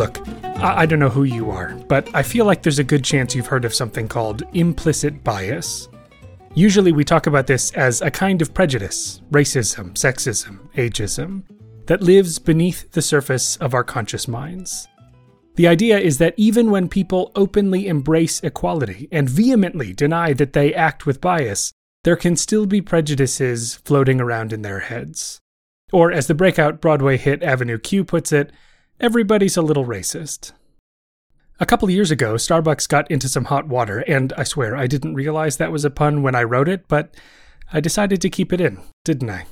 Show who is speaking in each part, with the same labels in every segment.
Speaker 1: Look, I-, I don't know who you are, but I feel like there's a good chance you've heard of something called implicit bias. Usually we talk about this as a kind of prejudice, racism, sexism, ageism, that lives beneath the surface of our conscious minds. The idea is that even when people openly embrace equality and vehemently deny that they act with bias, there can still be prejudices floating around in their heads. Or, as the breakout Broadway hit Avenue Q puts it, everybody's a little racist. A couple years ago, Starbucks got into some hot water, and I swear I didn't realize that was a pun when I wrote it, but I decided to keep it in, didn't I?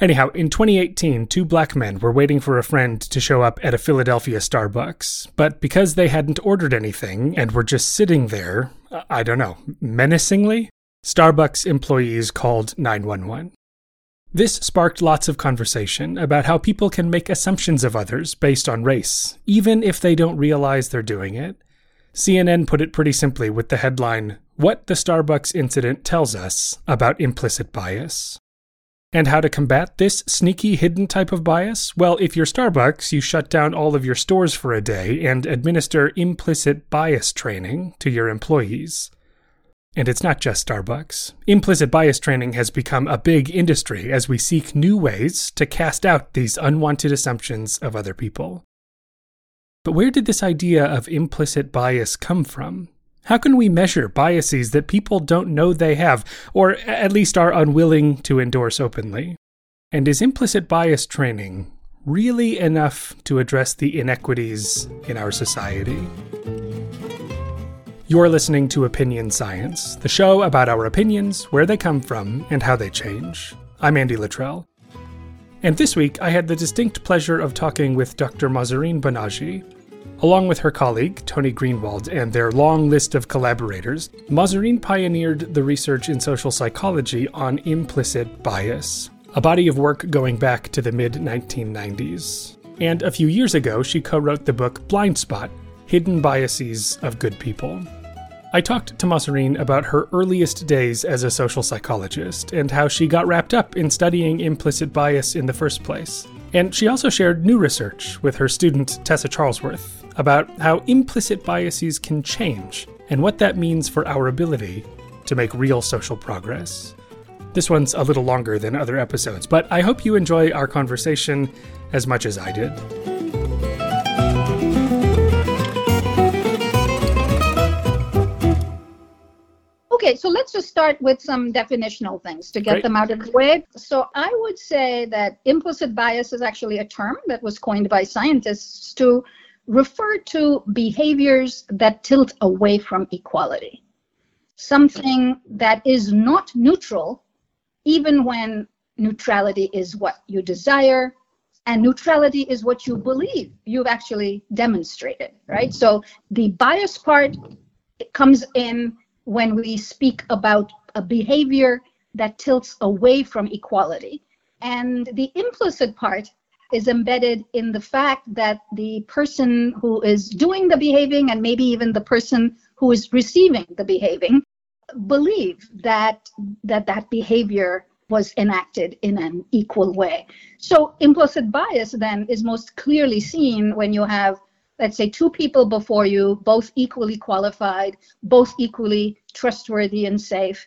Speaker 1: Anyhow, in 2018, two black men were waiting for a friend to show up at a Philadelphia Starbucks, but because they hadn't ordered anything and were just sitting there, I don't know, menacingly, Starbucks employees called 911. This sparked lots of conversation about how people can make assumptions of others based on race, even if they don't realize they're doing it. CNN put it pretty simply with the headline What the Starbucks Incident Tells Us About Implicit Bias. And how to combat this sneaky hidden type of bias? Well, if you're Starbucks, you shut down all of your stores for a day and administer implicit bias training to your employees. And it's not just Starbucks. Implicit bias training has become a big industry as we seek new ways to cast out these unwanted assumptions of other people. But where did this idea of implicit bias come from? How can we measure biases that people don't know they have, or at least are unwilling to endorse openly? And is implicit bias training really enough to address the inequities in our society? You're listening to Opinion Science, the show about our opinions, where they come from, and how they change. I'm Andy Luttrell. And this week, I had the distinct pleasure of talking with Dr. Mahzarin Banaji. Along with her colleague, Tony Greenwald, and their long list of collaborators, Mahzarin pioneered the research in social psychology on implicit bias, a body of work going back to the mid 1990s. And a few years ago, she co wrote the book Blind Spot Hidden Biases of Good People. I talked to Mahzarin about her earliest days as a social psychologist and how she got wrapped up in studying implicit bias in the first place. And she also shared new research with her student Tessa Charlesworth about how implicit biases can change and what that means for our ability to make real social progress. This one's a little longer than other episodes, but I hope you enjoy our conversation as much as I did.
Speaker 2: Okay, so let's just start with some definitional things to get
Speaker 1: Great.
Speaker 2: them out of the way. So I would say that implicit bias is actually a term that was coined by scientists to refer to behaviors that tilt away from equality. Something that is not neutral, even when neutrality is what you desire and neutrality is what you believe you've actually demonstrated, right? So the bias part comes in when we speak about a behavior that tilts away from equality. And the implicit part is embedded in the fact that the person who is doing the behaving and maybe even the person who is receiving the behaving believe that that, that behavior was enacted in an equal way. So implicit bias then is most clearly seen when you have let's say two people before you, both equally qualified, both equally trustworthy and safe,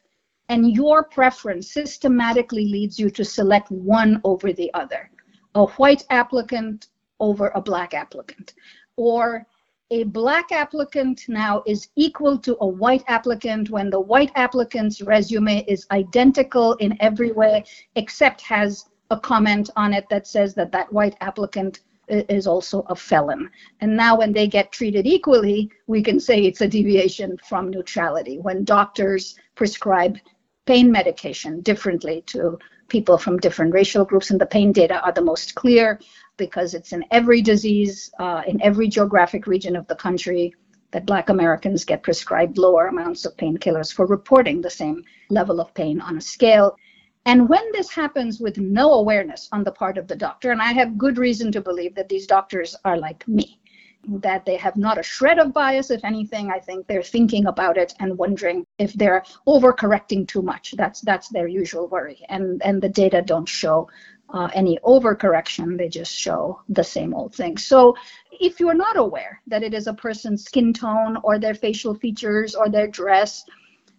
Speaker 2: and your preference systematically leads you to select one over the other a white applicant over a black applicant, or a black applicant now is equal to a white applicant when the white applicant's resume is identical in every way except has a comment on it that says that that white applicant is also a felon. And now, when they get treated equally, we can say it's a deviation from neutrality. When doctors prescribe pain medication differently to people from different racial groups, and the pain data are the most clear because it's in every disease, uh, in every geographic region of the country, that Black Americans get prescribed lower amounts of painkillers for reporting the same level of pain on a scale. And when this happens with no awareness on the part of the doctor, and I have good reason to believe that these doctors are like me, that they have not a shred of bias. If anything, I think they're thinking about it and wondering if they're overcorrecting too much. That's that's their usual worry, and and the data don't show uh, any overcorrection. They just show the same old thing. So if you're not aware that it is a person's skin tone or their facial features or their dress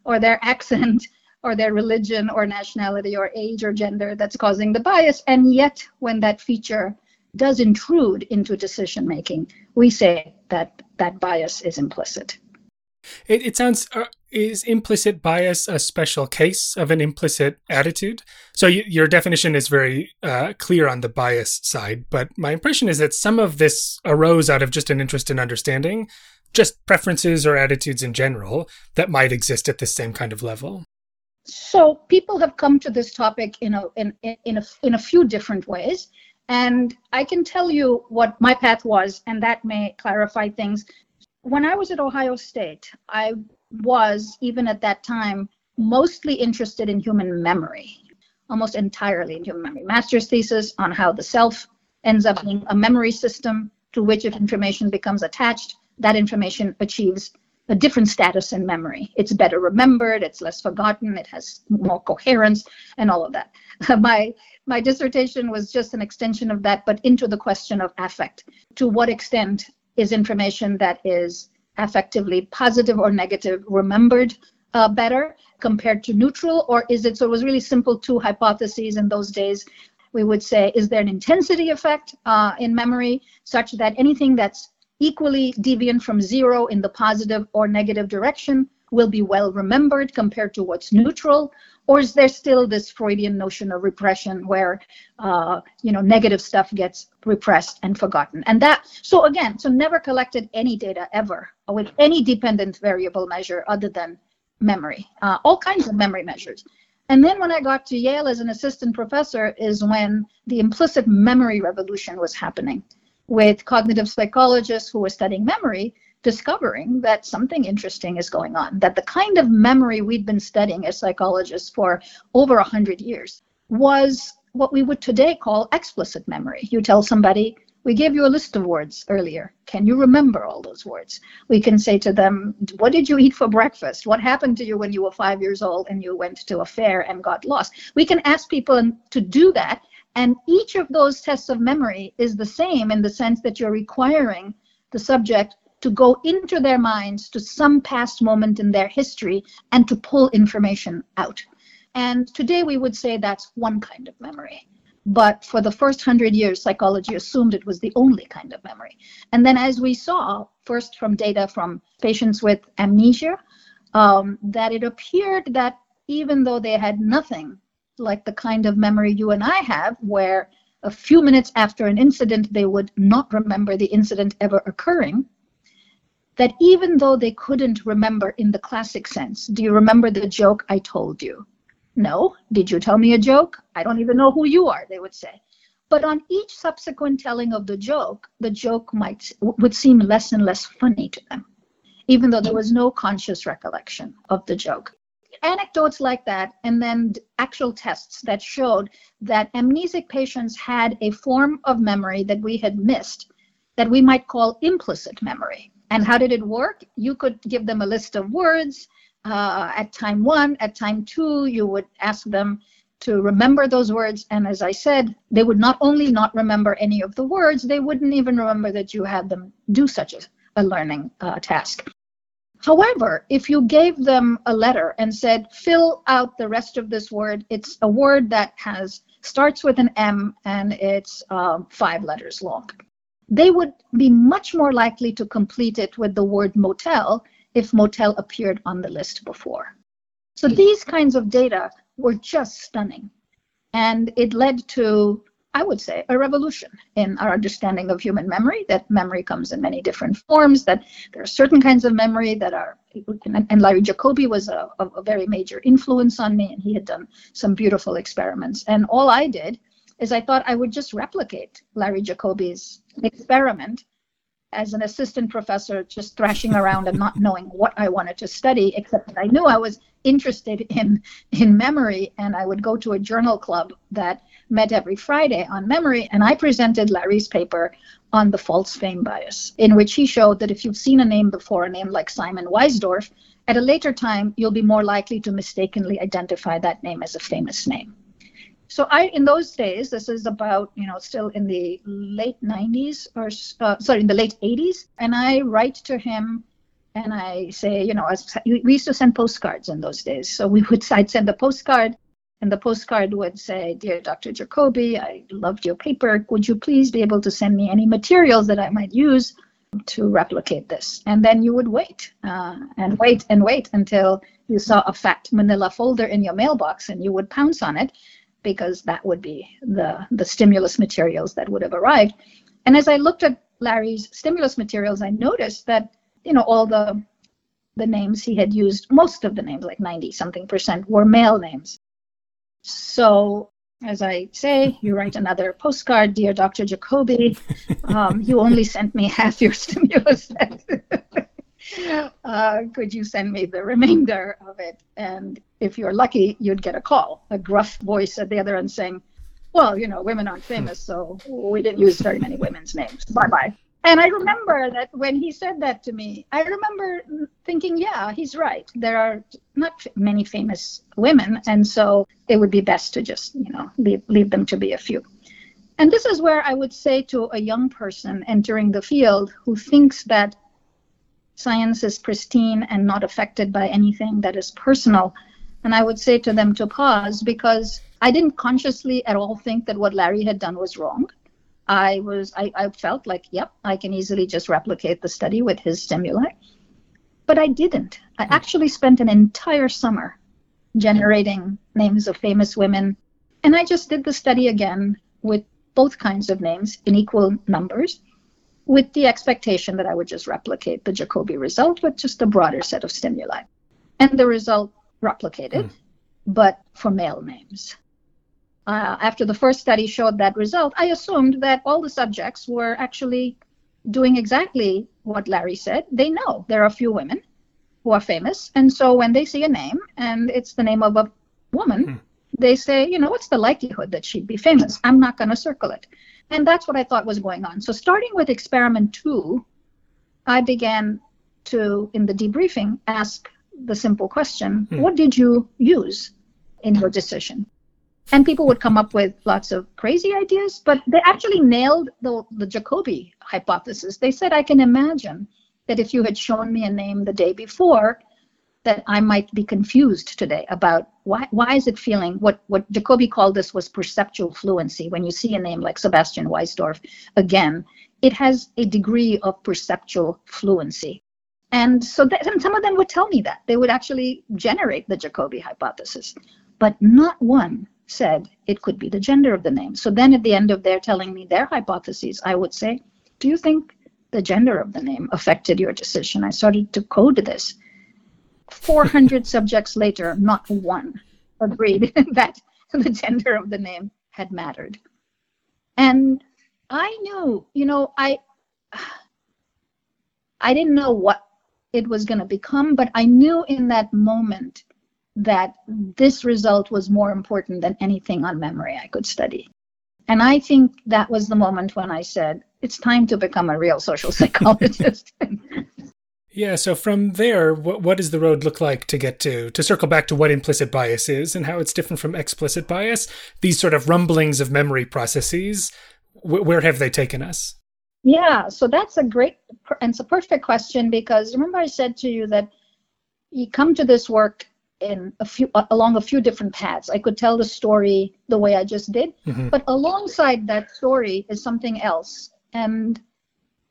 Speaker 2: or their accent or their religion or nationality or age or gender that's causing the bias, and yet when that feature does intrude into decision making, we say that that bias is implicit.
Speaker 1: It, it sounds uh, is implicit bias a special case of an implicit attitude? So y- your definition is very uh, clear on the bias side, but my impression is that some of this arose out of just an interest in understanding just preferences or attitudes in general that might exist at the same kind of level.
Speaker 2: So people have come to this topic in a in, in a in a few different ways. And I can tell you what my path was, and that may clarify things. When I was at Ohio State, I was, even at that time, mostly interested in human memory, almost entirely in human memory. Master's thesis on how the self ends up being a memory system to which, if information becomes attached, that information achieves a different status in memory. It's better remembered, it's less forgotten, it has more coherence, and all of that. my my dissertation was just an extension of that, but into the question of affect. To what extent is information that is affectively positive or negative remembered uh, better compared to neutral, or is it so? It was really simple two hypotheses in those days. We would say, is there an intensity effect uh, in memory such that anything that's equally deviant from zero in the positive or negative direction will be well remembered compared to what's neutral or is there still this freudian notion of repression where uh, you know negative stuff gets repressed and forgotten? And that so again so never collected any data ever with any dependent variable measure other than memory uh, all kinds of memory measures. And then when i got to yale as an assistant professor is when the implicit memory revolution was happening with cognitive psychologists who were studying memory discovering that something interesting is going on, that the kind of memory we'd been studying as psychologists for over 100 years was what we would today call explicit memory. You tell somebody, we gave you a list of words earlier. Can you remember all those words? We can say to them, What did you eat for breakfast? What happened to you when you were five years old and you went to a fair and got lost? We can ask people to do that and each of those tests of memory is the same in the sense that you're requiring the subject to go into their minds to some past moment in their history and to pull information out. And today we would say that's one kind of memory. But for the first hundred years, psychology assumed it was the only kind of memory. And then, as we saw, first from data from patients with amnesia, um, that it appeared that even though they had nothing like the kind of memory you and I have, where a few minutes after an incident, they would not remember the incident ever occurring. That even though they couldn't remember in the classic sense, do you remember the joke I told you? No. Did you tell me a joke? I don't even know who you are, they would say. But on each subsequent telling of the joke, the joke might would seem less and less funny to them, even though there was no conscious recollection of the joke anecdotes like that and then actual tests that showed that amnesic patients had a form of memory that we had missed that we might call implicit memory. And how did it work? You could give them a list of words uh, at time one, at time two, you would ask them to remember those words. And as I said, they would not only not remember any of the words, they wouldn't even remember that you had them do such a, a learning uh, task. However, if you gave them a letter and said, fill out the rest of this word, it's a word that has starts with an M and it's um, five letters long. They would be much more likely to complete it with the word motel if motel appeared on the list before. So these kinds of data were just stunning. And it led to I would say, a revolution in our understanding of human memory, that memory comes in many different forms, that there are certain kinds of memory that are, and Larry Jacoby was a, a very major influence on me, and he had done some beautiful experiments. And all I did is I thought I would just replicate Larry Jacoby's experiment as an assistant professor, just thrashing around and not knowing what I wanted to study, except that I knew I was interested in in memory, and I would go to a journal club that met every Friday on memory, and I presented Larry's paper on the false fame bias, in which he showed that if you've seen a name before, a name like Simon Weisdorf, at a later time you'll be more likely to mistakenly identify that name as a famous name. So I, in those days, this is about, you know, still in the late 90s or, uh, sorry, in the late 80s. And I write to him and I say, you know, we used to send postcards in those days. So we would, I'd send a postcard and the postcard would say, Dear Dr. Jacoby, I loved your paper. Would you please be able to send me any materials that I might use to replicate this? And then you would wait uh, and wait and wait until you saw a fat manila folder in your mailbox and you would pounce on it because that would be the, the stimulus materials that would have arrived. And as I looked at Larry's stimulus materials, I noticed that, you know, all the the names he had used, most of the names, like 90 something percent, were male names. So as I say, you write another postcard, dear Dr. Jacoby. Um, you only sent me half your stimulus. uh, could you send me the remainder of it? And if you're lucky, you'd get a call, a gruff voice at the other end saying, well, you know, women aren't famous, so we didn't use very many women's names. Bye bye. And I remember that when he said that to me, I remember thinking, yeah, he's right. There are not many famous women, and so it would be best to just, you know, leave, leave them to be a few. And this is where I would say to a young person entering the field who thinks that science is pristine and not affected by anything that is personal. And I would say to them to pause because I didn't consciously at all think that what Larry had done was wrong. I was I, I felt like, yep, I can easily just replicate the study with his stimuli. But I didn't. I hmm. actually spent an entire summer generating names of famous women. And I just did the study again with both kinds of names in equal numbers with the expectation that I would just replicate the Jacoby result with just a broader set of stimuli. And the result replicated, mm. but for male names. Uh, after the first study showed that result, I assumed that all the subjects were actually doing exactly what Larry said. They know there are a few women who are famous. And so when they see a name and it's the name of a woman, mm. they say, you know, what's the likelihood that she'd be famous? I'm not going to circle it. And that's what I thought was going on. So, starting with experiment two, I began to, in the debriefing, ask the simple question hmm. What did you use in your decision? And people would come up with lots of crazy ideas, but they actually nailed the, the Jacoby hypothesis. They said, I can imagine that if you had shown me a name the day before, that I might be confused today about why why is it feeling what what Jacoby called this was perceptual fluency. When you see a name like Sebastian Weisdorf, again, it has a degree of perceptual fluency. And so that, and some of them would tell me that. They would actually generate the Jacoby hypothesis. But not one said it could be the gender of the name. So then at the end of their telling me their hypotheses, I would say, Do you think the gender of the name affected your decision? I started to code this 400 subjects later, not one agreed that the gender of the name had mattered. And I knew, you know, I I didn't know what it was going to become, but I knew in that moment that this result was more important than anything on memory I could study. And I think that was the moment when I said, it's time to become a real social psychologist.
Speaker 1: Yeah, so from there, what what does the road look like to get to to circle back to what implicit bias is and how it's different from explicit bias? These sort of rumblings of memory processes, wh- where have they taken us?
Speaker 2: Yeah, so that's a great and it's a perfect question because remember I said to you that you come to this work in a few along a few different paths. I could tell the story the way I just did, mm-hmm. but alongside that story is something else. And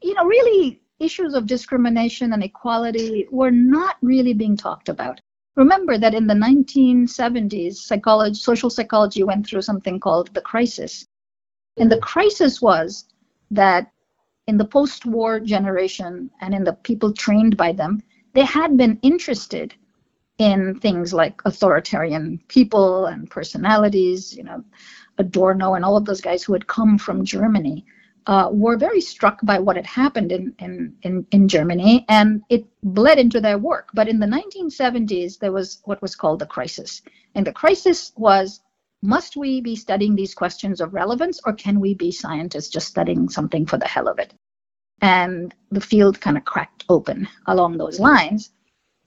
Speaker 2: you know, really issues of discrimination and equality were not really being talked about. Remember that in the 1970s, psychology, social psychology went through something called the crisis. And the crisis was that in the post war generation and in the people trained by them, they had been interested in things like authoritarian people and personalities, you know, Adorno and all of those guys who had come from Germany uh, were very struck by what had happened in, in, in, in Germany, and it bled into their work. But in the 1970s, there was what was called the crisis. And the crisis was must we be studying these questions of relevance, or can we be scientists just studying something for the hell of it? And the field kind of cracked open along those lines.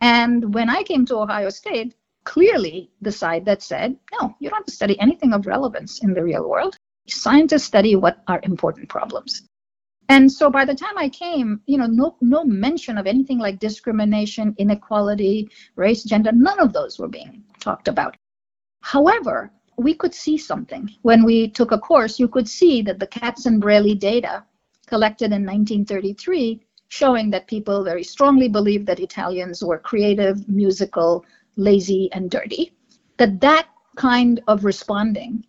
Speaker 2: And when I came to Ohio State, clearly the side that said, no, you don't have to study anything of relevance in the real world. Scientists study what are important problems. And so by the time I came, you know, no no mention of anything like discrimination, inequality, race, gender, none of those were being talked about. However, we could see something. When we took a course, you could see that the Katz and Braly data collected in 1933 showing that people very strongly believed that Italians were creative, musical, lazy, and dirty, that that kind of responding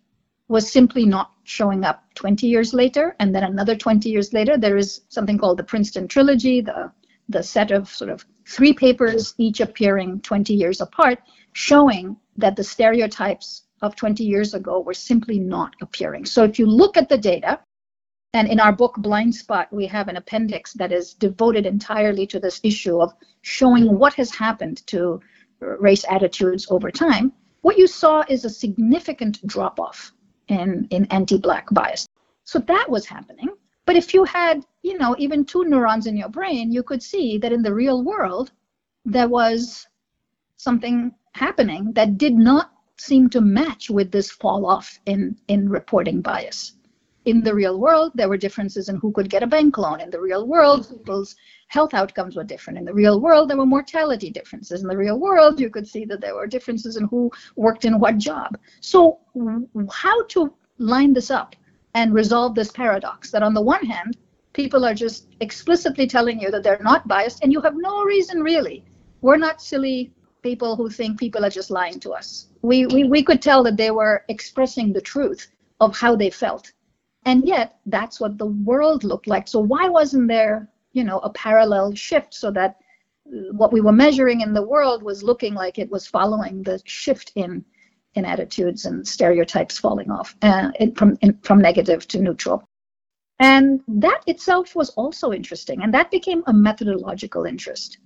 Speaker 2: was simply not showing up 20 years later. And then another 20 years later, there is something called the Princeton Trilogy, the, the set of sort of three papers, each appearing 20 years apart, showing that the stereotypes of 20 years ago were simply not appearing. So if you look at the data, and in our book Blind Spot, we have an appendix that is devoted entirely to this issue of showing what has happened to race attitudes over time. What you saw is a significant drop off in, in anti-black bias. So that was happening. But if you had, you know, even two neurons in your brain, you could see that in the real world, there was something happening that did not seem to match with this fall off in, in reporting bias. In the real world, there were differences in who could get a bank loan. In the real world, people's health outcomes were different. In the real world, there were mortality differences. In the real world, you could see that there were differences in who worked in what job. So, how to line this up and resolve this paradox that on the one hand, people are just explicitly telling you that they're not biased, and you have no reason really. We're not silly people who think people are just lying to us. We, we, we could tell that they were expressing the truth of how they felt. And yet, that's what the world looked like. So, why wasn't there you know a parallel shift so that what we were measuring in the world was looking like it was following the shift in in attitudes and stereotypes falling off uh, in, from in, from negative to neutral and that itself was also interesting and that became a methodological interest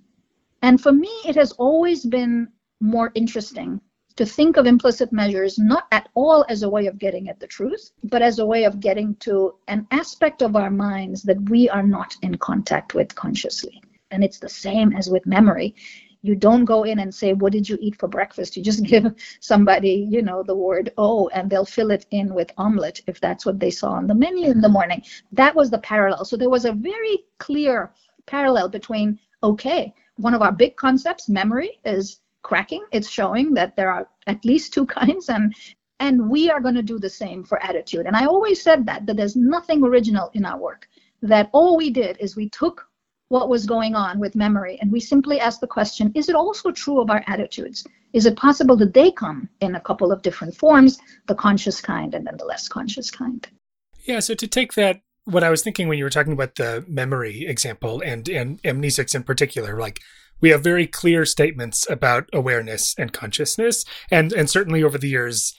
Speaker 2: and for me it has always been more interesting to think of implicit measures not at all as a way of getting at the truth, but as a way of getting to an aspect of our minds that we are not in contact with consciously. And it's the same as with memory. You don't go in and say, What did you eat for breakfast? You just give somebody, you know, the word oh, and they'll fill it in with omelet if that's what they saw on the menu in the morning. That was the parallel. So there was a very clear parallel between, okay, one of our big concepts, memory, is cracking. It's showing that there are at least two kinds and and we are going to do the same for attitude. And I always said that that there's nothing original in our work. That all we did is we took what was going on with memory and we simply asked the question, is it also true of our attitudes? Is it possible that they come in a couple of different forms, the conscious kind and then the less conscious kind?
Speaker 1: Yeah, so to take that what I was thinking when you were talking about the memory example and and amnesics in particular, like we have very clear statements about awareness and consciousness, and and certainly over the years,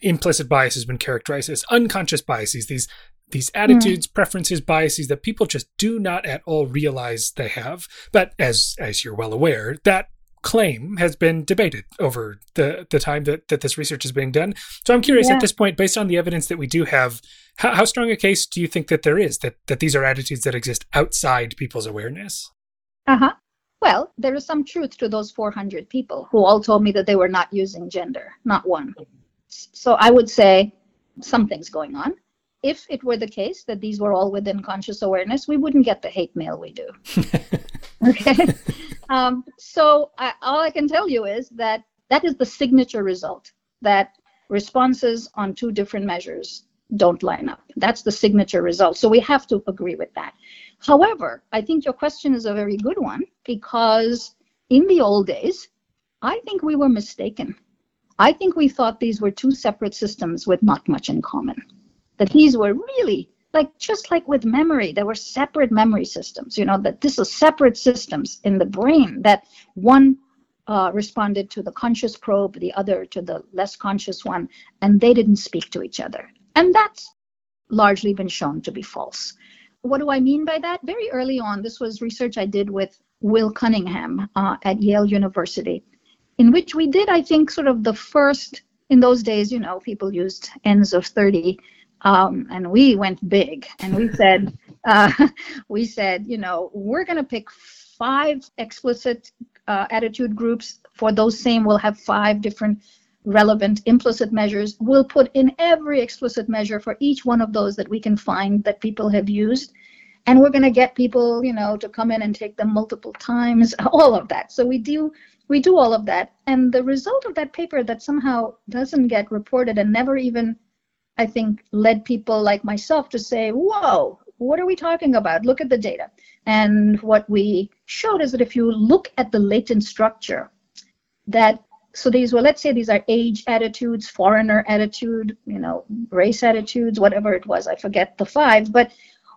Speaker 1: implicit bias has been characterized as unconscious biases. These these attitudes, mm. preferences, biases that people just do not at all realize they have. But as as you're well aware, that claim has been debated over the, the time that, that this research is being done. So I'm curious yeah. at this point, based on the evidence that we do have, how, how strong a case do you think that there is that, that these are attitudes that exist outside people's awareness?
Speaker 2: Uh huh. Well, there is some truth to those 400 people who all told me that they were not using gender, not one. So I would say something's going on. If it were the case that these were all within conscious awareness, we wouldn't get the hate mail we do. okay. Um, so I, all I can tell you is that that is the signature result that responses on two different measures don't line up. That's the signature result. So we have to agree with that. However, I think your question is a very good one because in the old days, I think we were mistaken. I think we thought these were two separate systems with not much in common. That these were really like just like with memory, there were separate memory systems, you know, that this is separate systems in the brain that one uh, responded to the conscious probe, the other to the less conscious one, and they didn't speak to each other. And that's largely been shown to be false. What do I mean by that? Very early on, this was research I did with Will Cunningham uh, at Yale University, in which we did, I think, sort of the first, in those days, you know, people used ends of 30, um, and we went big and we said, uh, we said, you know, we're going to pick five explicit uh, attitude groups. For those same, we'll have five different relevant implicit measures. We'll put in every explicit measure for each one of those that we can find that people have used. And we're going to get people, you know, to come in and take them multiple times, all of that. So we do we do all of that. And the result of that paper that somehow doesn't get reported and never even, I think, led people like myself to say, whoa, what are we talking about? Look at the data. And what we showed is that if you look at the latent structure, that so these were let's say these are age attitudes foreigner attitude you know race attitudes whatever it was i forget the five but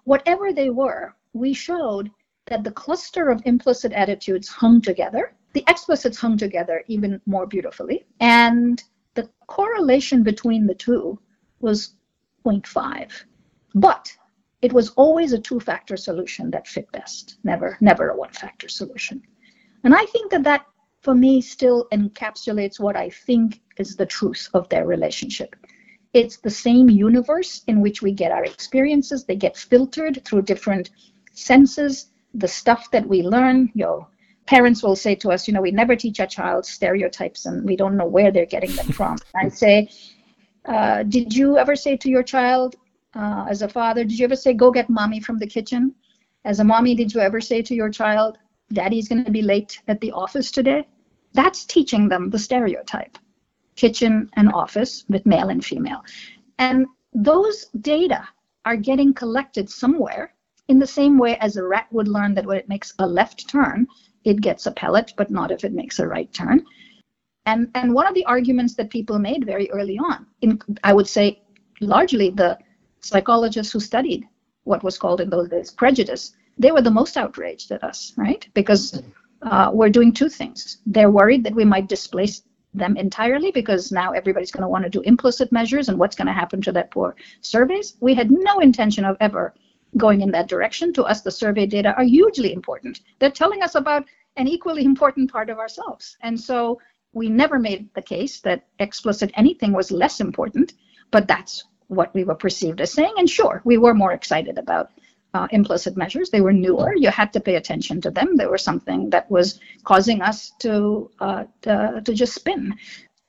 Speaker 2: whatever they were we showed that the cluster of implicit attitudes hung together the explicits hung together even more beautifully. And the correlation between the two was 0.5. But it was always a two-factor solution that fit best, never, never a one-factor solution. And I think that that, for me, still encapsulates what I think is the truth of their relationship. It's the same universe in which we get our experiences. They get filtered through different senses. The stuff that we learn, you know, parents will say to us, you know, we never teach our child stereotypes and we don't know where they're getting them from. I say, uh, did you ever say to your child, uh, as a father, did you ever say, go get mommy from the kitchen? As a mommy, did you ever say to your child, daddy's going to be late at the office today? That's teaching them the stereotype kitchen and office with male and female. And those data are getting collected somewhere in the same way as a rat would learn that when it makes a left turn, it gets a pellet, but not if it makes a right turn. And, and one of the arguments that people made very early on, in, I would say largely the psychologists who studied what was called in those days prejudice, they were the most outraged at us, right? Because uh, we're doing two things. They're worried that we might displace them entirely because now everybody's going to want to do implicit measures and what's going to happen to that poor surveys. We had no intention of ever going in that direction. To us, the survey data are hugely important. They're telling us about an equally important part of ourselves. And so we never made the case that explicit anything was less important, but that's what we were perceived as saying. And sure, we were more excited about uh, implicit measures. They were newer. You had to pay attention to them. They were something that was causing us to, uh, to, to just spin.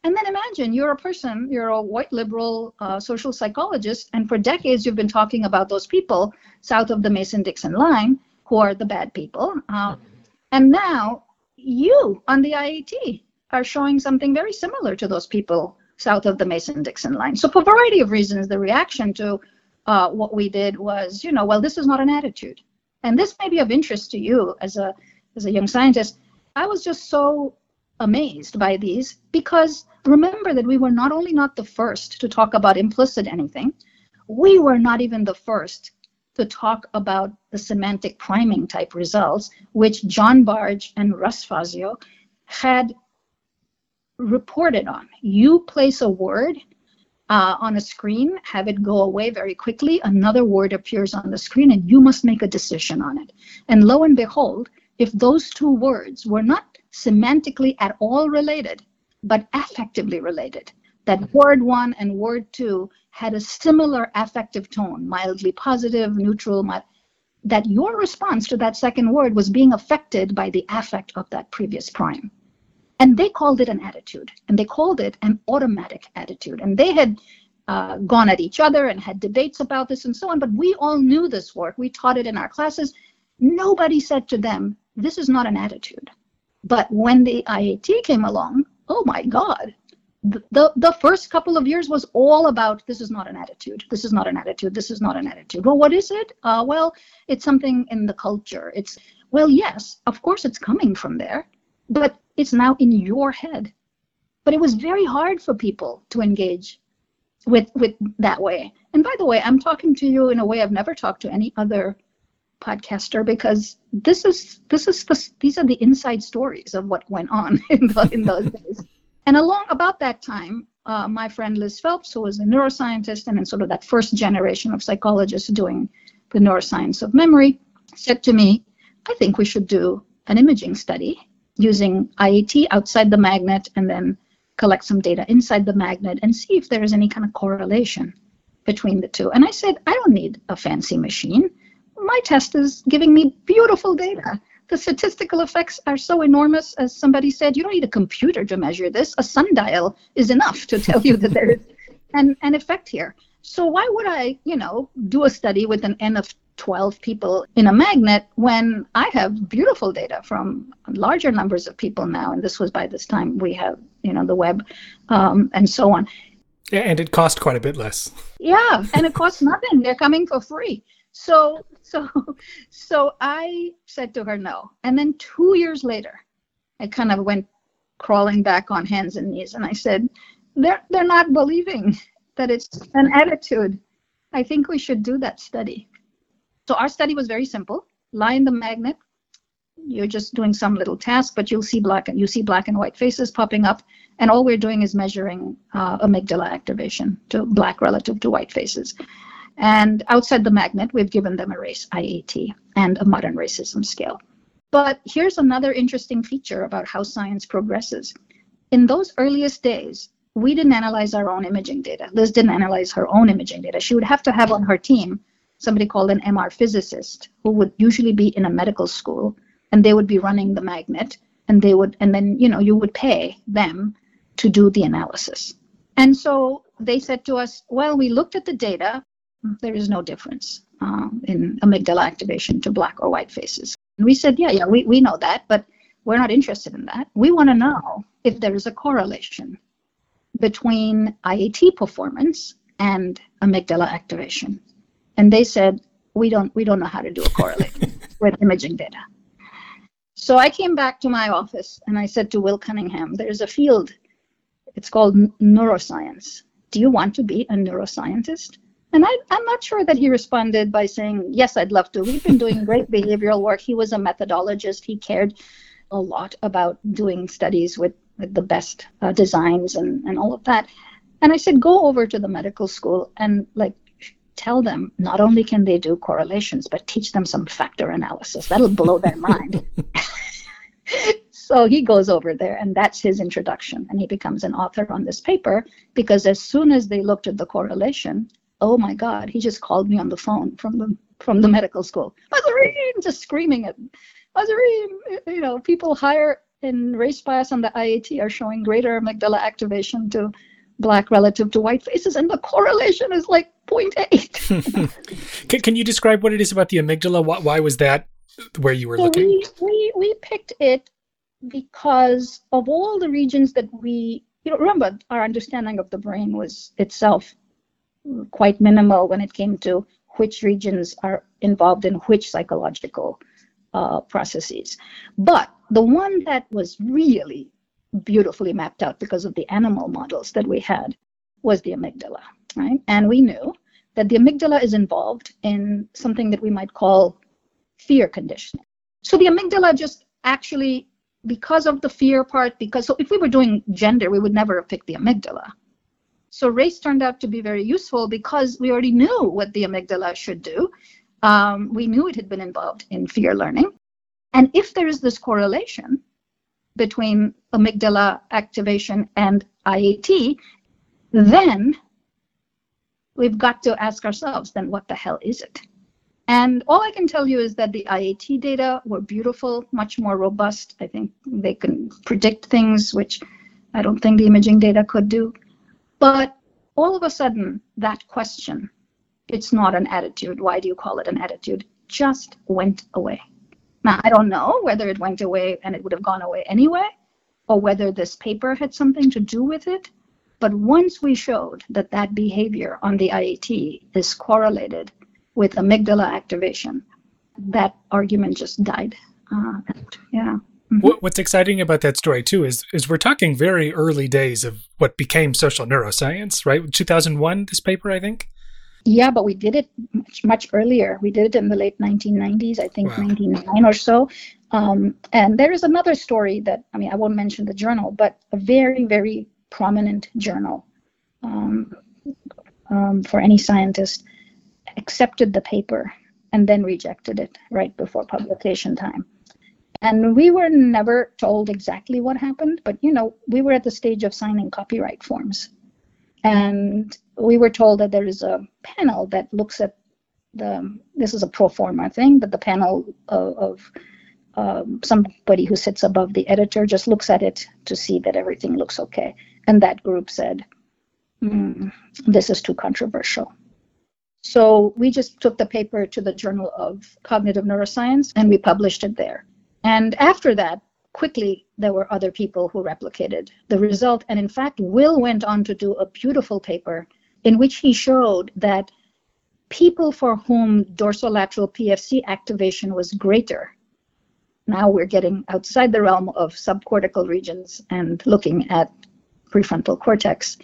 Speaker 2: And then imagine you're a person, you're a white liberal uh, social psychologist, and for decades you've been talking about those people south of the Mason Dixon line who are the bad people. Uh, and now you on the IAT are showing something very similar to those people south of the Mason Dixon line. So, for a variety of reasons, the reaction to uh, what we did was, you know, well, this is not an attitude. And this may be of interest to you as a, as a young scientist. I was just so amazed by these because remember that we were not only not the first to talk about implicit anything, we were not even the first to talk about the semantic priming type results, which John Bargh and Russ Fazio had reported on. You place a word uh, on a screen, have it go away very quickly, another word appears on the screen, and you must make a decision on it. And lo and behold, if those two words were not semantically at all related, but affectively related. That word one and word two had a similar affective tone, mildly positive, neutral, mild, that your response to that second word was being affected by the affect of that previous prime. And they called it an attitude, and they called it an automatic attitude. And they had uh, gone at each other and had debates about this and so on, but we all knew this work. We taught it in our classes. Nobody said to them, This is not an attitude. But when the IAT came along, oh my God, the, the, first couple of years was all about this is not an attitude. This is not an attitude. This is not an attitude. Well, what is it? Uh, well, it's something in the culture. It's, well, yes, of course it's coming from there, but it's now in your head. But it was very hard for people to engage with with that way. And by the way, I'm talking to you in a way I've never talked to any other podcaster because this is this is the, these are the inside stories of what went on in, the, in those days. And along about that time, uh, my friend Liz Phelps, who was a neuroscientist and sort of that first generation of psychologists doing the neuroscience of memory, said to me, "I think we should do an imaging study using IAT outside the magnet and then collect some data inside the magnet and see if there is any kind of correlation between the two. And I said, "I don't need a fancy machine." my test is giving me beautiful data the statistical effects are so enormous, as somebody said, you don't need a computer to measure this. A sundial is enough to tell you that there is an, an effect here. So why would I, you know, do a study with an N of 12 people in a magnet when I have beautiful data from larger numbers of people now? And this was by this time we have, you know, the web um, and so on.
Speaker 1: And it cost quite a bit less.
Speaker 2: Yeah, and it costs nothing. They're coming for free. So so so I said to her no. And then 2 years later, I kind of went crawling back on hands and knees and I said, they're they're not believing that it's an attitude. I think we should do that study. So our study was very simple. Lie in the magnet. You're just doing some little task, but you'll see black and you see black and white faces popping up, and all we're doing is measuring uh, amygdala activation to black relative to white faces. And outside the magnet, we've given them a race IAT and a modern racism scale. But here's another interesting feature about how science progresses. In those earliest days, we didn't analyze our own imaging data. Liz didn't analyze her own imaging data. She would have to have on her team somebody called an MR physicist who would usually be in a medical school and they would be running the magnet and they would and then you know you would pay them to do the analysis. And so they said to us, well, we looked at the data. There is no difference um, in amygdala activation to black or white faces. And we said, yeah, yeah, we, we know that, but we're not interested in that. We want to know if there is a correlation between IAT performance and amygdala activation. And they said, we don't, we don't know how to do a correlate with imaging data. So I came back to my office and I said to Will Cunningham, there's a field, it's called neuroscience. Do you want to be a neuroscientist? And I, am not sure that he responded by saying, Yes, I'd love to. We've been doing great behavioral work. He was a methodologist. He cared a lot about doing studies with the best uh, designs and, and all of that. And I said, go over to the medical school and like tell them not only can they do correlations, but teach them some factor analysis. That'll blow their mind. so he goes over there and that's his introduction and he becomes an author on this paper because as soon as they looked at the correlation oh my god he just called me on the phone from the from the medical school Mahzarin, just screaming at Mahzarin, you know people higher in race bias on the IAT are showing greater amygdala activation to black relative to white faces, and the correlation is like 0.8.
Speaker 1: can, can you describe what it is about the amygdala? Why, why was that where you were so looking?
Speaker 2: We, we, we picked it because of all the regions that we, you know, remember our understanding of the brain was itself quite minimal when it came to which regions are involved in which psychological uh, processes. But the one that was really beautifully mapped out because of the animal models that we had was the amygdala, right? And we knew that the amygdala is involved in something that we might call fear conditioning. So the amygdala just actually, because of the fear part, because so if we were doing gender, we would never have picked the amygdala. So race turned out to be very useful because we already knew what the amygdala should do. Um, we knew it had been involved in fear learning. And if there is this correlation between amygdala activation and IAT, then we've got to ask ourselves, then what the hell is it? And all I can tell you is that the IAT data were beautiful, much more robust. I think they can predict things, which I don't think the imaging data could do. But all of a sudden, that question, it's not an attitude. Why do you call it an attitude? Just went away. Now, I don't know whether it went away and it would have gone away anyway, or whether this paper had something to do with it. But once we showed that that behavior on the IAT is correlated with amygdala activation, that argument just died. Uh, yeah.
Speaker 1: Mm-hmm. What's exciting about that story too is is we're talking very early days of what became social neuroscience, right? 2001, this paper, I think.
Speaker 2: Yeah, but we did it much, much earlier. We did it in the late 1990s, I think wow. 99 or so. Um, and there is another story that, I mean, I won't mention the journal, but a very, very prominent journal um, um, for any scientist accepted the paper and then rejected it right before publication time. And we were never told exactly what happened, but you know, we were at the stage of signing copyright forms. And we were told that there is a panel that looks at the this is a pro forma thing, but the panel of, of um, somebody who sits above the editor just looks at it to see that everything looks okay. And that group said, mm, this is too controversial. So we just took the paper to the Journal of Cognitive Neuroscience and we published it there. And after that, quickly there were other people who replicated the result. And in fact, Will went on to do a beautiful paper in which he showed that people for whom dorsolateral PFC activation was greater now we're getting outside the realm of subcortical regions and looking at prefrontal cortex.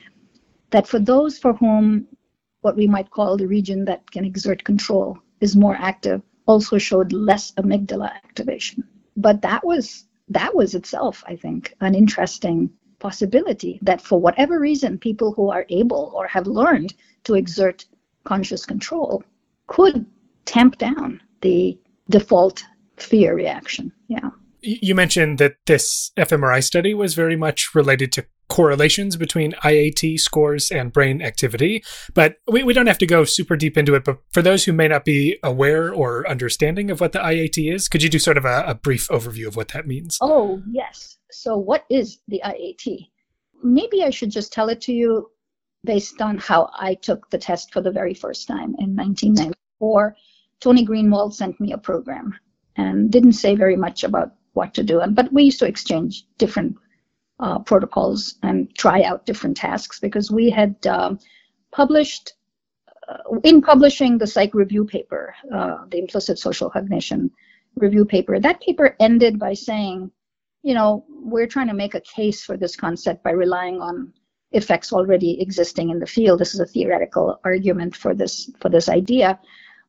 Speaker 2: That for those for whom what we might call the region that can exert control is more active, also showed less amygdala activation. But that was that was itself, I think, an interesting possibility that for whatever reason, people who are able or have learned to exert conscious control could tamp down the default fear reaction. Yeah.
Speaker 1: You mentioned that this fMRI study was very much related to correlations between IAT scores and brain activity, but we, we don't have to go super deep into it. But for those who may not be aware or understanding of what the IAT is, could you do sort of a, a brief overview of what that means?
Speaker 2: Oh, yes. So, what is the IAT? Maybe I should just tell it to you based on how I took the test for the very first time in 1994. Tony Greenwald sent me a program and didn't say very much about what to do. And, but we used to exchange different uh, protocols and try out different tasks because we had um, published, uh, in publishing the psych review paper, uh, the implicit social cognition review paper, that paper ended by saying, you know, we're trying to make a case for this concept by relying on effects already existing in the field. This is a theoretical argument for this for this idea,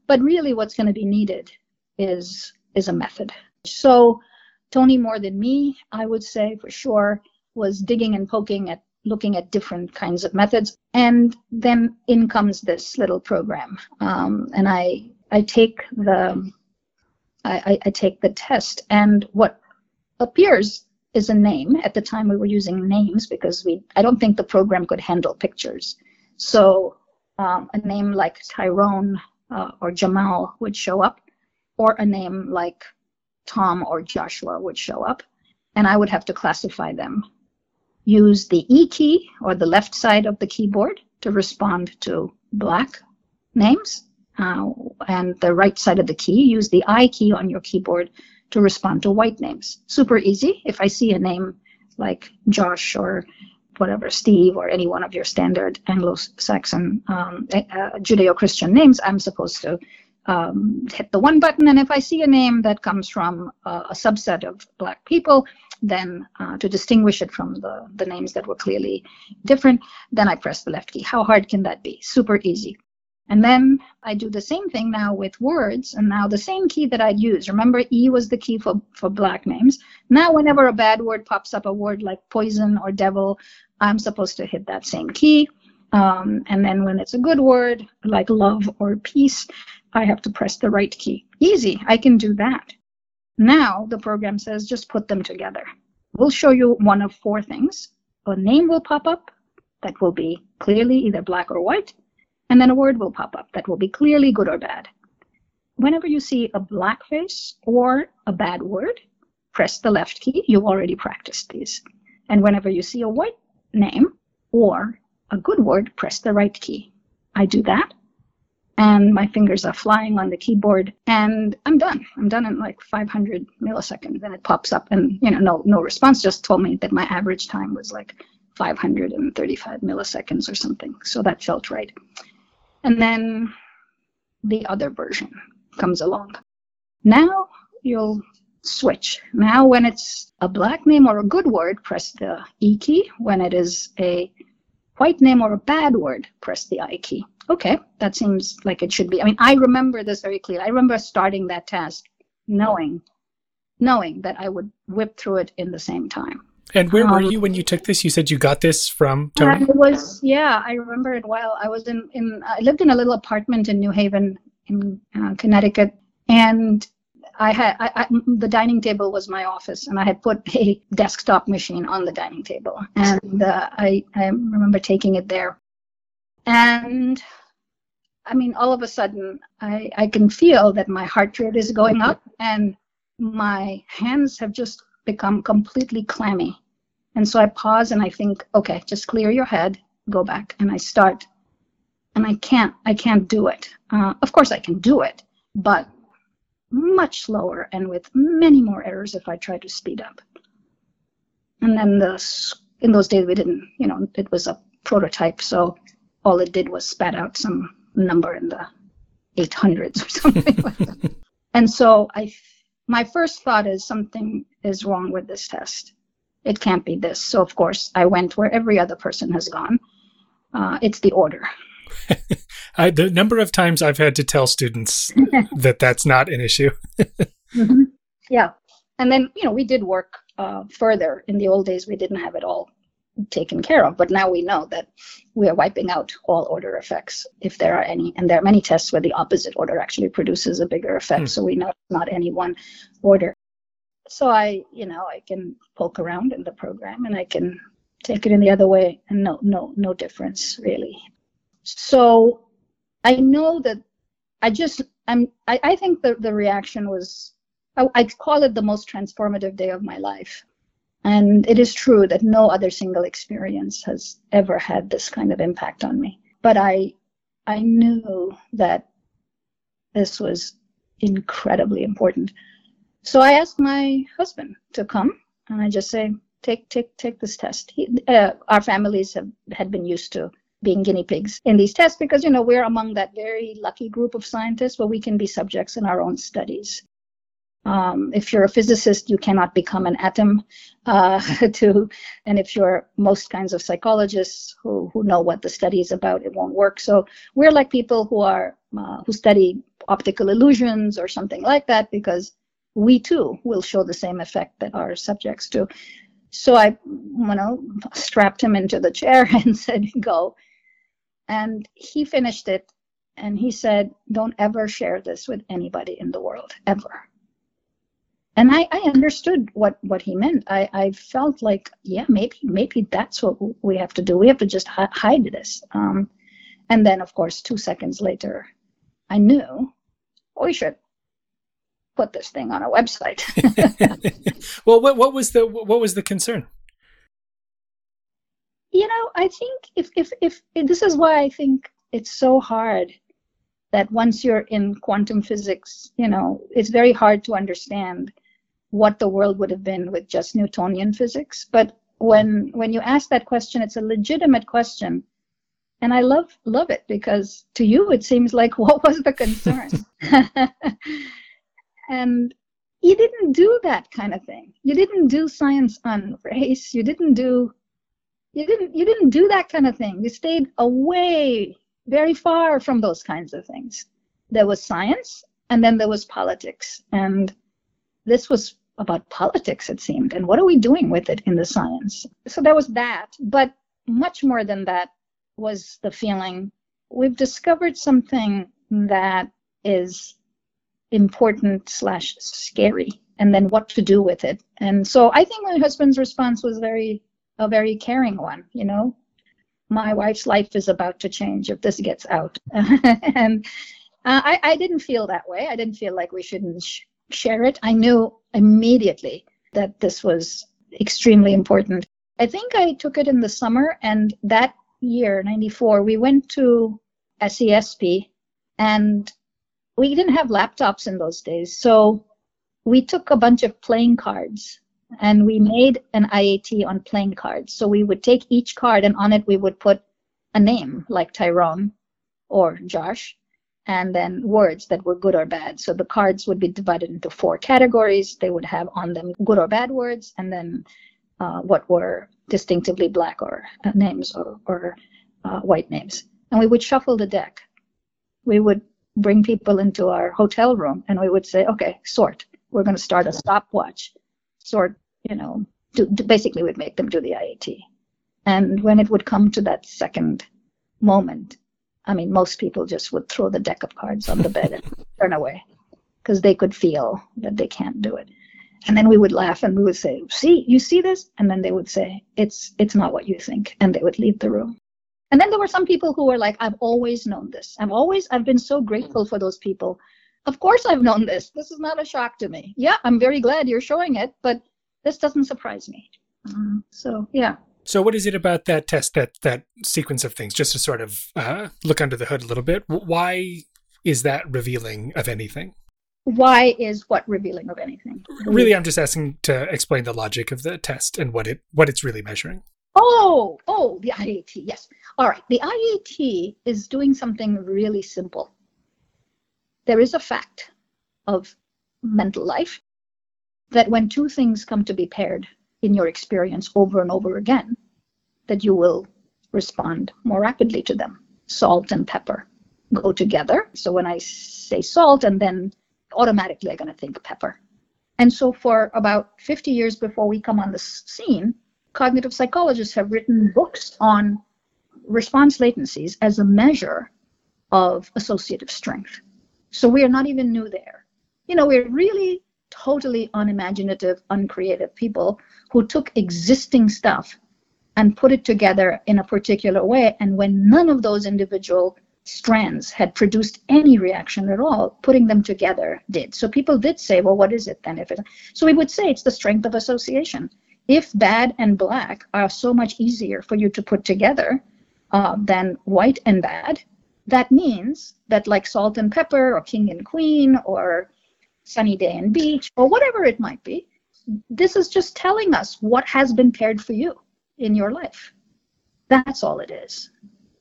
Speaker 2: but really, what's going to be needed is is a method. So Tony, more than me, I would say for sure, was digging and poking at looking at different kinds of methods. And then in comes this little program. Um, and I I take the I, I take the test and what appears is a name. At the time we were using names because we I don't think the program could handle pictures. So um, a name like Tyrone uh, or Jamal would show up or a name like Tom or Joshua would show up, and I would have to classify them. Use the E key or the left side of the keyboard to respond to black names, uh, and the right side of the key, use the I key on your keyboard to respond to white names. Super easy. If I see a name like Josh or whatever, Steve or any one of your standard Anglo-Saxon um, uh, Judeo-Christian names, I'm supposed to um, hit the one button. And if I see a name that comes from a subset of Black people, then uh, to distinguish it from the, the names that were clearly different, then I press the left key. How hard can that be? Super easy. And then I do the same thing now with words, and now the same key that I'd use. Remember, E was the key for, for black names. Now, whenever a bad word pops up, a word like poison or devil, I'm supposed to hit that same key. Um, and then when it's a good word like love or peace, I have to press the right key. Easy, I can do that. Now the program says just put them together. We'll show you one of four things. A name will pop up that will be clearly either black or white, and then a word will pop up that will be clearly good or bad. Whenever you see a black face or a bad word, press the left key. You've already practiced these. And whenever you see a white name or a good word, press the right key. I do that and my fingers are flying on the keyboard and i'm done. I'm done in like 500 milliseconds and it pops up and you know no no response just told me that my average time was like 535 milliseconds or something so that felt right. And then the other version comes along. Now you'll switch. Now when it's a black name or a good word press the e key. When it is a white name or a bad word press the i key okay, that seems like it should be. I mean, I remember this very clearly. I remember starting that task knowing knowing that I would whip through it in the same time.
Speaker 1: And where um, were you when you took this? You said you got this from Tony.
Speaker 2: It was yeah, I remember it well. I was in in I lived in a little apartment in New Haven in uh, Connecticut, and I had I, I, the dining table was my office, and I had put a desktop machine on the dining table, and uh, I I remember taking it there, and I mean, all of a sudden, I, I can feel that my heart rate is going up and my hands have just become completely clammy. And so I pause and I think, okay, just clear your head, go back, and I start. And I can't, I can't do it. Uh, of course, I can do it, but much slower and with many more errors if I try to speed up. And then the, in those days we didn't, you know, it was a prototype, so all it did was spat out some number in the 800s or something like that. And so I, my first thought is something is wrong with this test. It can't be this. So of course I went where every other person has gone. Uh, it's the order.
Speaker 1: I, the number of times I've had to tell students that that's not an issue.
Speaker 2: mm-hmm. Yeah, and then you know we did work uh, further. In the old days, we didn't have it all taken care of, but now we know that we are wiping out all order effects if there are any, and there are many tests where the opposite order actually produces a bigger effect. Hmm. So we know not any one order. So I, you know, I can poke around in the program and I can take it in the other way, and no, no, no difference really. So I know that I just I'm I, I think the the reaction was I, I call it the most transformative day of my life. And it is true that no other single experience has ever had this kind of impact on me. But I I knew that this was incredibly important. So I asked my husband to come and I just say, take take take this test. He, uh, our families have had been used to being guinea pigs in these tests because you know we're among that very lucky group of scientists where we can be subjects in our own studies. Um, if you're a physicist you cannot become an atom uh, to and if you're most kinds of psychologists who, who know what the study is about it won't work. So we're like people who are uh, who study optical illusions or something like that because we too will show the same effect that our subjects do. So i you know strapped him into the chair and said go and he finished it and he said, Don't ever share this with anybody in the world, ever. And I, I understood what, what he meant. I, I felt like, yeah, maybe maybe that's what we have to do. We have to just hi- hide this. Um, and then, of course, two seconds later, I knew we should put this thing on a website.
Speaker 1: well, what, what was the what was the concern?
Speaker 2: You know, I think if, if, if, this is why I think it's so hard that once you're in quantum physics, you know, it's very hard to understand what the world would have been with just Newtonian physics. But when when you ask that question, it's a legitimate question. And I love love it because to you it seems like what was the concern? and you didn't do that kind of thing. You didn't do science on race. You didn't do you didn't you didn't do that kind of thing. You stayed away, very far from those kinds of things. There was science, and then there was politics, and this was about politics, it seemed. And what are we doing with it in the science? So there was that, but much more than that was the feeling we've discovered something that is important slash scary and then what to do with it and so i think my husband's response was very a very caring one, you know. My wife's life is about to change if this gets out. and uh, I, I didn't feel that way. I didn't feel like we shouldn't sh- share it. I knew immediately that this was extremely important. I think I took it in the summer, and that year, 94, we went to SESP, and we didn't have laptops in those days. So we took a bunch of playing cards and we made an IAT on playing cards. So we would take each card and on it we would put a name like Tyrone or Josh and then words that were good or bad. So the cards would be divided into four categories. They would have on them good or bad words and then uh, what were distinctively black or uh, names or, or uh, white names. And we would shuffle the deck. We would bring people into our hotel room and we would say, okay, sort. We're going to start a stopwatch. Sort you know, to, to basically would make them do the IAT. And when it would come to that second moment, I mean, most people just would throw the deck of cards on the bed and turn away because they could feel that they can't do it. And then we would laugh and we would say, "See, you see this?" And then they would say, "It's it's not what you think," and they would leave the room. And then there were some people who were like, "I've always known this. I've always I've been so grateful for those people of course I've known this. This is not a shock to me. Yeah, I'm very glad you're showing it, but this doesn't surprise me. Um, so, yeah.
Speaker 1: So, what is it about that test, that that sequence of things, just to sort of uh, look under the hood a little bit? Why is that revealing of anything?
Speaker 2: Why is what revealing of anything?
Speaker 1: Really, I'm just asking to explain the logic of the test and what it what it's really measuring.
Speaker 2: Oh, oh, the IAT. Yes. All right. The IAT is doing something really simple. There is a fact of mental life that when two things come to be paired in your experience over and over again, that you will respond more rapidly to them. Salt and pepper go together. So when I say salt, and then automatically I'm going to think pepper. And so for about 50 years before we come on the scene, cognitive psychologists have written books on response latencies as a measure of associative strength. So we are not even new there. You know, we're really totally unimaginative, uncreative people who took existing stuff and put it together in a particular way. And when none of those individual strands had produced any reaction at all, putting them together did. So people did say, well, what is it then? If it, so we would say it's the strength of association if bad and black are so much easier for you to put together uh, than white and bad, that means that like salt and pepper or king and queen or sunny day and beach or whatever it might be, this is just telling us what has been paired for you in your life. That's all it is.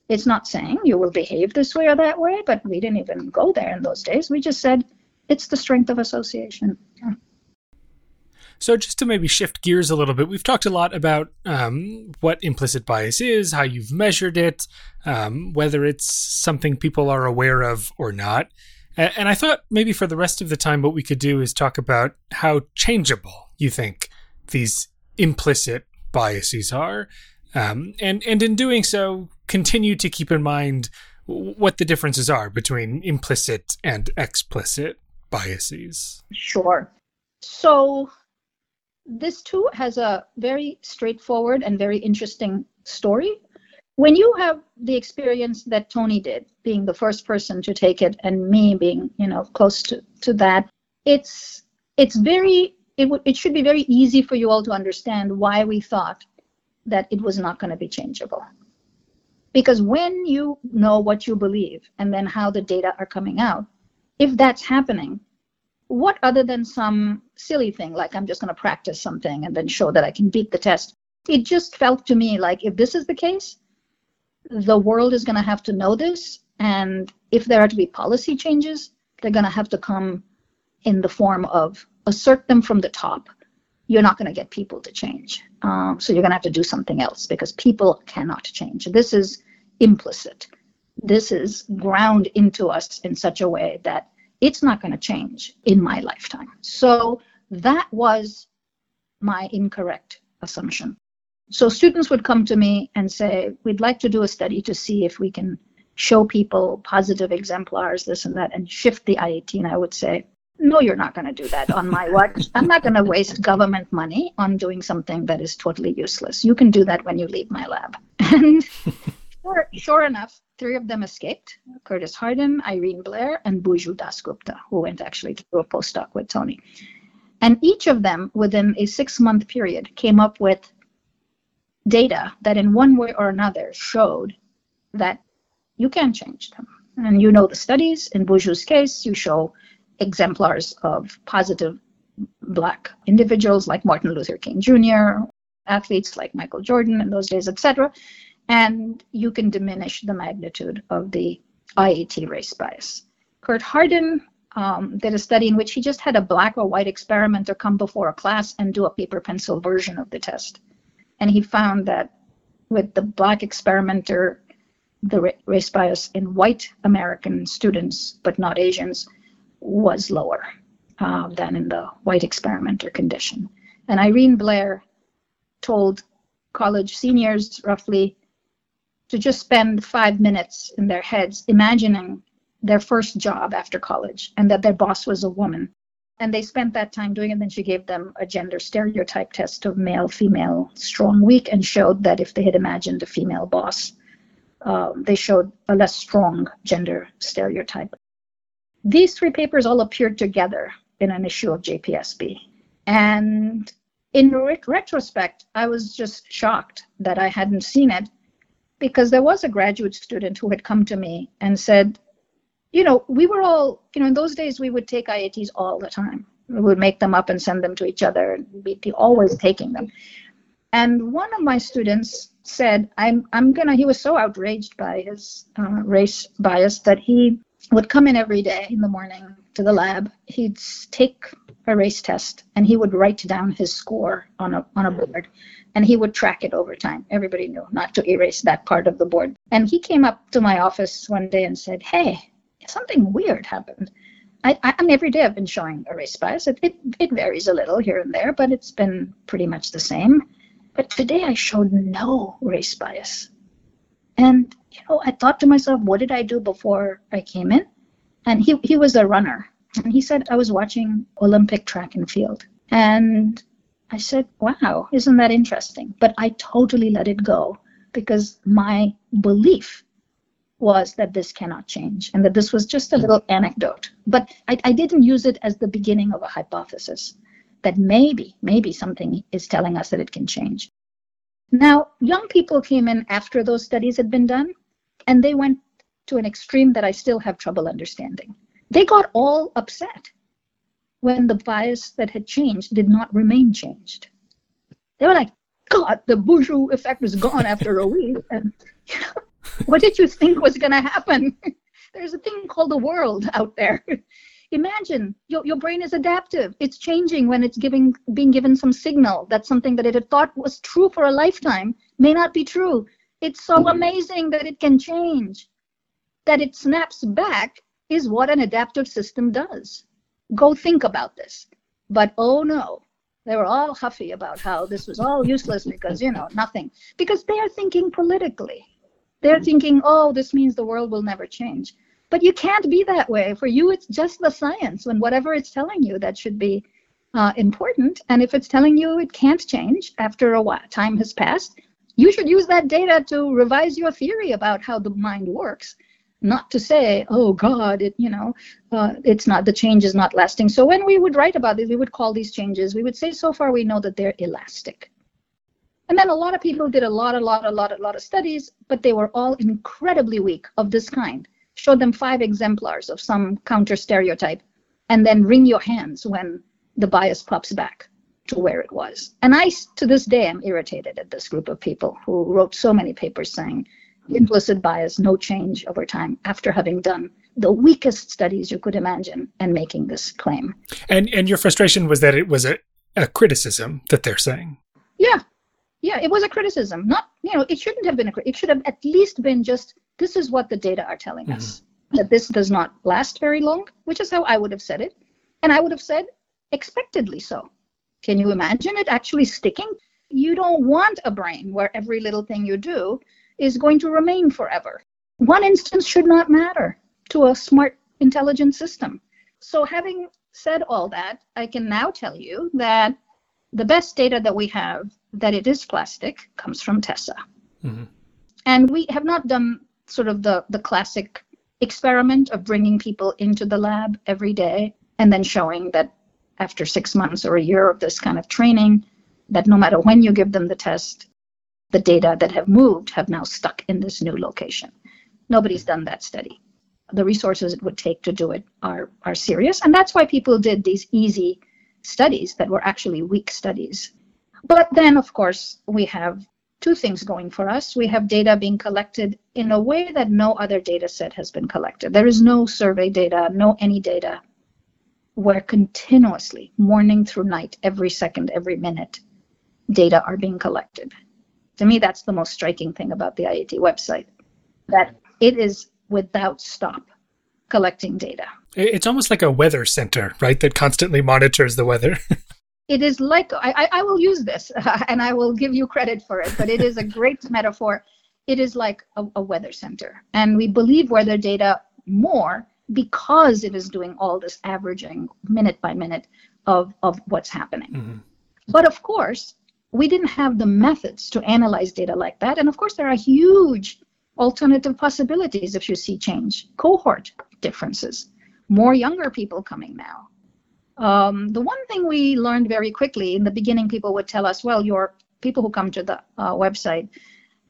Speaker 2: It's not saying you will behave this way or that way, but we didn't even go there in those days. We just said it's the strength of association.
Speaker 1: So, just to maybe shift gears a little bit, we've talked a lot about um, what implicit bias is, how you've measured it, um, whether it's something people are aware of or not. And I thought maybe for the rest of the time, what we could do is talk about how changeable you think these implicit biases are. Um, and, and in doing so, continue to keep in mind what the differences are between implicit and explicit biases.
Speaker 2: Sure. So, this too has a very straightforward and very interesting story. When you have the experience that Tony did, being the first person to take it, and me being, you know, close to, to that, it's it's very it would it should be very easy for you all to understand why we thought that it was not going to be changeable. Because when you know what you believe and then how the data are coming out, if that's happening, what other than some silly thing like i'm just going to practice something and then show that i can beat the test it just felt to me like if this is the case the world is going to have to know this and if there are to be policy changes they're going to have to come in the form of assert them from the top. You're not going to get people to change. Um, so you're going to have to do something else because people cannot change. This is implicit. This is ground into us in such a way that it's not going to change in my lifetime. So that was my incorrect assumption. So students would come to me and say, We'd like to do a study to see if we can show people positive exemplars, this and that, and shift the IAT. And I would say, No, you're not going to do that on my watch. I'm not going to waste government money on doing something that is totally useless. You can do that when you leave my lab. And sure, sure enough, Three of them escaped Curtis Hardin, Irene Blair, and Buju Dasgupta, who went actually to do a postdoc with Tony. And each of them, within a six month period, came up with data that, in one way or another, showed that you can change them. And you know the studies. In Buju's case, you show exemplars of positive black individuals like Martin Luther King Jr., athletes like Michael Jordan in those days, etc and you can diminish the magnitude of the IAT race bias. Kurt Hardin um, did a study in which he just had a black or white experimenter come before a class and do a paper pencil version of the test. And he found that with the black experimenter, the race bias in white American students, but not Asians, was lower uh, than in the white experimenter condition. And Irene Blair told college seniors roughly to just spend five minutes in their heads imagining their first job after college and that their boss was a woman. And they spent that time doing it. And then she gave them a gender stereotype test of male, female, strong, weak, and showed that if they had imagined a female boss, uh, they showed a less strong gender stereotype. These three papers all appeared together in an issue of JPSP. And in re- retrospect, I was just shocked that I hadn't seen it because there was a graduate student who had come to me and said, you know, we were all, you know, in those days we would take IATs all the time. We would make them up and send them to each other we'd be always taking them. And one of my students said, I'm, I'm gonna, he was so outraged by his uh, race bias that he would come in every day in the morning to the lab. He'd take a race test and he would write down his score on a, on a board and he would track it over time. Everybody knew not to erase that part of the board. And he came up to my office one day and said, Hey, something weird happened. I, I, mean, every day I've been showing a race bias. It, it, it varies a little here and there, but it's been pretty much the same. But today I showed no race bias. And, you know, I thought to myself, what did I do before I came in? And he, he was a runner. And he said, I was watching Olympic track and field. And I said, wow, isn't that interesting? But I totally let it go because my belief was that this cannot change and that this was just a little anecdote. But I, I didn't use it as the beginning of a hypothesis that maybe, maybe something is telling us that it can change. Now, young people came in after those studies had been done, and they went to an extreme that I still have trouble understanding. They got all upset when the bias that had changed did not remain changed. They were like, God, the Bourgeois effect was gone after a week. And you know, what did you think was going to happen? There's a thing called the world out there. Imagine your, your brain is adaptive. It's changing when it's giving being given some signal that something that it had thought was true for a lifetime may not be true. It's so amazing that it can change. That it snaps back is what an adaptive system does. Go think about this. But oh no, they were all huffy about how this was all useless because, you know, nothing. Because they are thinking politically. They're thinking, oh, this means the world will never change. But you can't be that way. For you, it's just the science. When whatever it's telling you, that should be uh, important. And if it's telling you it can't change after a while, time has passed, you should use that data to revise your theory about how the mind works. Not to say, oh God, it you know, uh, it's not the change is not lasting. So when we would write about this, we would call these changes. We would say, so far we know that they're elastic. And then a lot of people did a lot, a lot, a lot, a lot of studies, but they were all incredibly weak of this kind show them five exemplars of some counter stereotype, and then wring your hands when the bias pops back to where it was. And I, to this day, am irritated at this group of people who wrote so many papers saying implicit bias, no change over time, after having done the weakest studies you could imagine and making this claim.
Speaker 1: And and your frustration was that it was a, a criticism that they're saying.
Speaker 2: Yeah, yeah, it was a criticism. Not, you know, it shouldn't have been a. It should have at least been just this is what the data are telling mm-hmm. us that this does not last very long, which is how I would have said it, and I would have said expectedly so. Can you imagine it actually sticking? You don't want a brain where every little thing you do is going to remain forever. One instance should not matter to a smart, intelligent system. So, having said all that, I can now tell you that the best data that we have that it is plastic comes from Tessa. Mm-hmm. And we have not done sort of the, the classic experiment of bringing people into the lab every day and then showing that after six months or a year of this kind of training, that no matter when you give them the test, the data that have moved have now stuck in this new location. Nobody's done that study. The resources it would take to do it are, are serious, and that's why people did these easy studies that were actually weak studies. But then, of course, we have two things going for us. We have data being collected in a way that no other data set has been collected. There is no survey data, no any data where continuously, morning through night, every second, every minute, data are being collected. To me, that's the most striking thing about the IAT website, that it is without stop collecting data.
Speaker 1: It's almost like a weather center, right? That constantly monitors the weather.
Speaker 2: it is like I, I will use this uh, and I will give you credit for it, but it is a great metaphor. It is like a, a weather center, and we believe weather data more because it is doing all this averaging minute by minute of, of what's happening. Mm-hmm. But of course, we didn't have the methods to analyze data like that. And of course, there are huge alternative possibilities if you see change, cohort differences. more younger people coming now. Um, the one thing we learned very quickly in the beginning, people would tell us, well, your people who come to the uh, website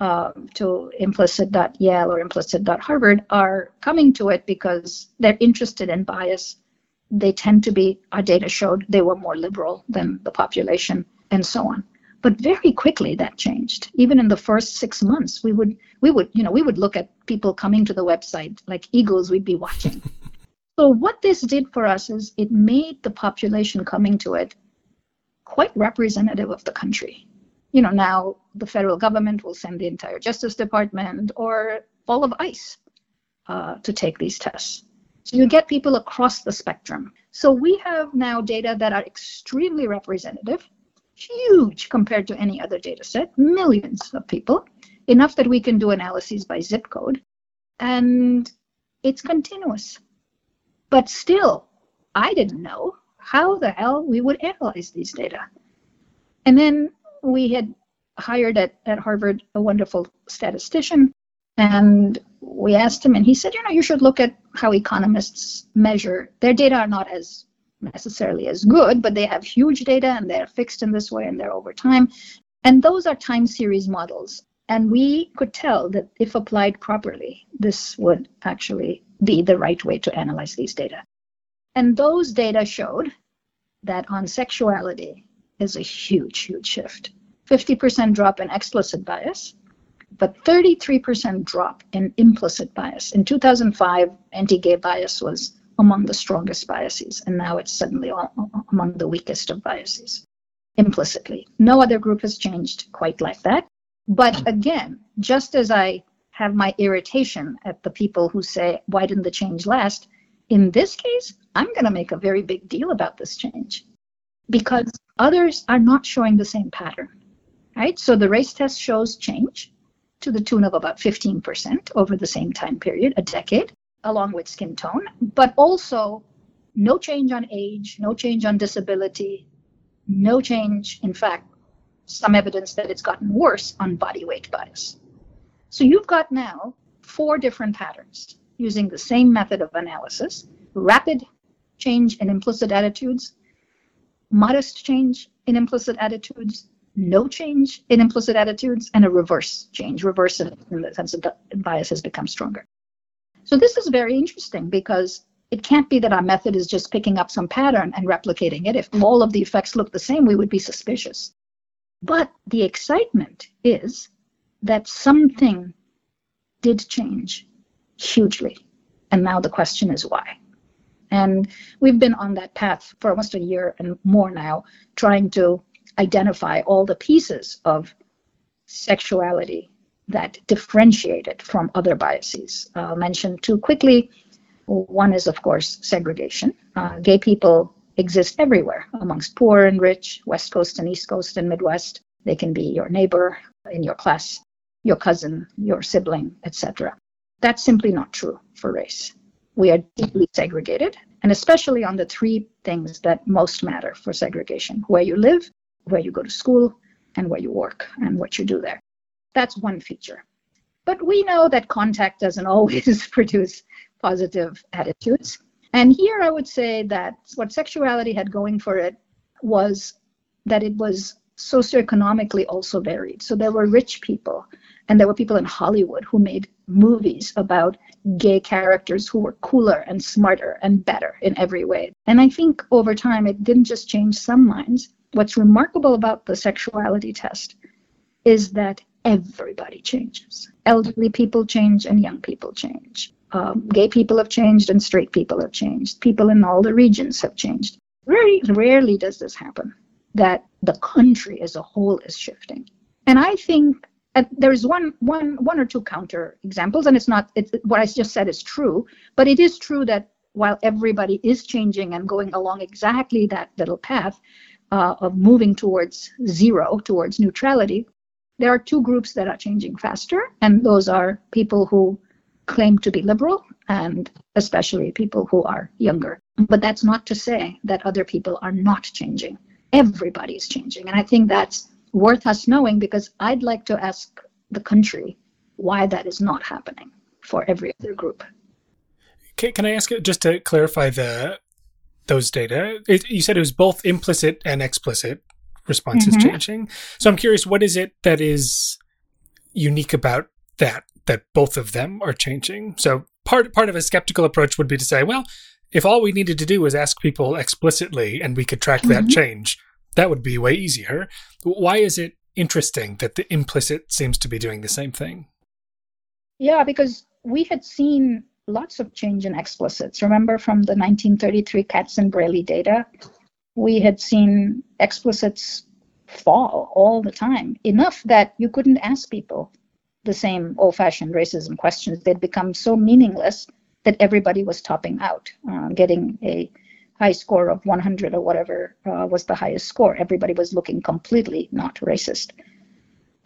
Speaker 2: uh, to implicit.yale or implicit.harvard are coming to it because they're interested in bias. They tend to be, our data showed they were more liberal than the population and so on. But very quickly that changed. Even in the first six months, we would we would you know we would look at people coming to the website like eagles we'd be watching. so what this did for us is it made the population coming to it quite representative of the country. You know now the federal government will send the entire Justice Department or all of ICE uh, to take these tests. So you get people across the spectrum. So we have now data that are extremely representative huge compared to any other data set, millions of people, enough that we can do analyses by zip code. And it's continuous. But still, I didn't know how the hell we would analyze these data. And then we had hired at, at Harvard a wonderful statistician, and we asked him, and he said, you know, you should look at how economists measure. Their data are not as necessarily as good, but they have huge data and they're fixed in this way and they're over time. And those are time series models. And we could tell that if applied properly, this would actually be the right way to analyze these data. And those data showed that on sexuality is a huge, huge shift. 50% drop in explicit bias, but 33% drop in implicit bias. In 2005, anti gay bias was among the strongest biases, and now it's suddenly among the weakest of biases implicitly. No other group has changed quite like that. But again, just as I have my irritation at the people who say, why didn't the change last? In this case, I'm going to make a very big deal about this change because others are not showing the same pattern. Right? So the race test shows change to the tune of about 15% over the same time period, a decade along with skin tone, but also no change on age, no change on disability, no change, in fact, some evidence that it's gotten worse on body weight bias. So you've got now four different patterns using the same method of analysis rapid change in implicit attitudes, modest change in implicit attitudes, no change in implicit attitudes, and a reverse change, reverse in the sense that bias has become stronger. So this is very interesting because it can't be that our method is just picking up some pattern and replicating it. If all of the effects look the same, we would be suspicious. But the excitement is that something did change hugely. And now the question is why. And we've been on that path for almost a year and more now, trying to identify all the pieces of sexuality that differentiate it from other biases. I'll mention two quickly. One is, of course, segregation. Uh, gay people exist everywhere amongst poor and rich, West Coast and East Coast and Midwest. They can be your neighbor in your class, your cousin, your sibling, etc. That's simply not true for race. We are deeply segregated, and especially on the three things that most matter for segregation where you live, where you go to school, and where you work, and what you do there. That's one feature. But we know that contact doesn't always produce positive attitudes. And here I would say that what sexuality had going for it was that it was socioeconomically also varied. So there were rich people, and there were people in Hollywood who made movies about gay characters who were cooler and smarter and better in every way. And I think over time it didn't just change some minds. What's remarkable about the sexuality test is that everybody changes. Elderly people change and young people change. Um, gay people have changed and straight people have changed. People in all the regions have changed. Very rarely does this happen that the country as a whole is shifting. And I think there's one, one, one or two counter examples, and it's not it's, what I just said is true, but it is true that while everybody is changing and going along exactly that little path uh, of moving towards zero, towards neutrality, there are two groups that are changing faster, and those are people who claim to be liberal and especially people who are younger. But that's not to say that other people are not changing. Everybody's changing. And I think that's worth us knowing because I'd like to ask the country why that is not happening for every other group.
Speaker 1: Can, can I ask just to clarify the those data? It, you said it was both implicit and explicit responses mm-hmm. changing. So I'm curious, what is it that is unique about that that both of them are changing? So part part of a skeptical approach would be to say, well, if all we needed to do was ask people explicitly and we could track that mm-hmm. change, that would be way easier. Why is it interesting that the implicit seems to be doing the same thing?
Speaker 2: Yeah, because we had seen lots of change in explicits. Remember from the 1933 Katz and Braly data, we had seen explicits fall all the time, enough that you couldn't ask people the same old fashioned racism questions. They'd become so meaningless that everybody was topping out, uh, getting a high score of 100 or whatever uh, was the highest score. Everybody was looking completely not racist.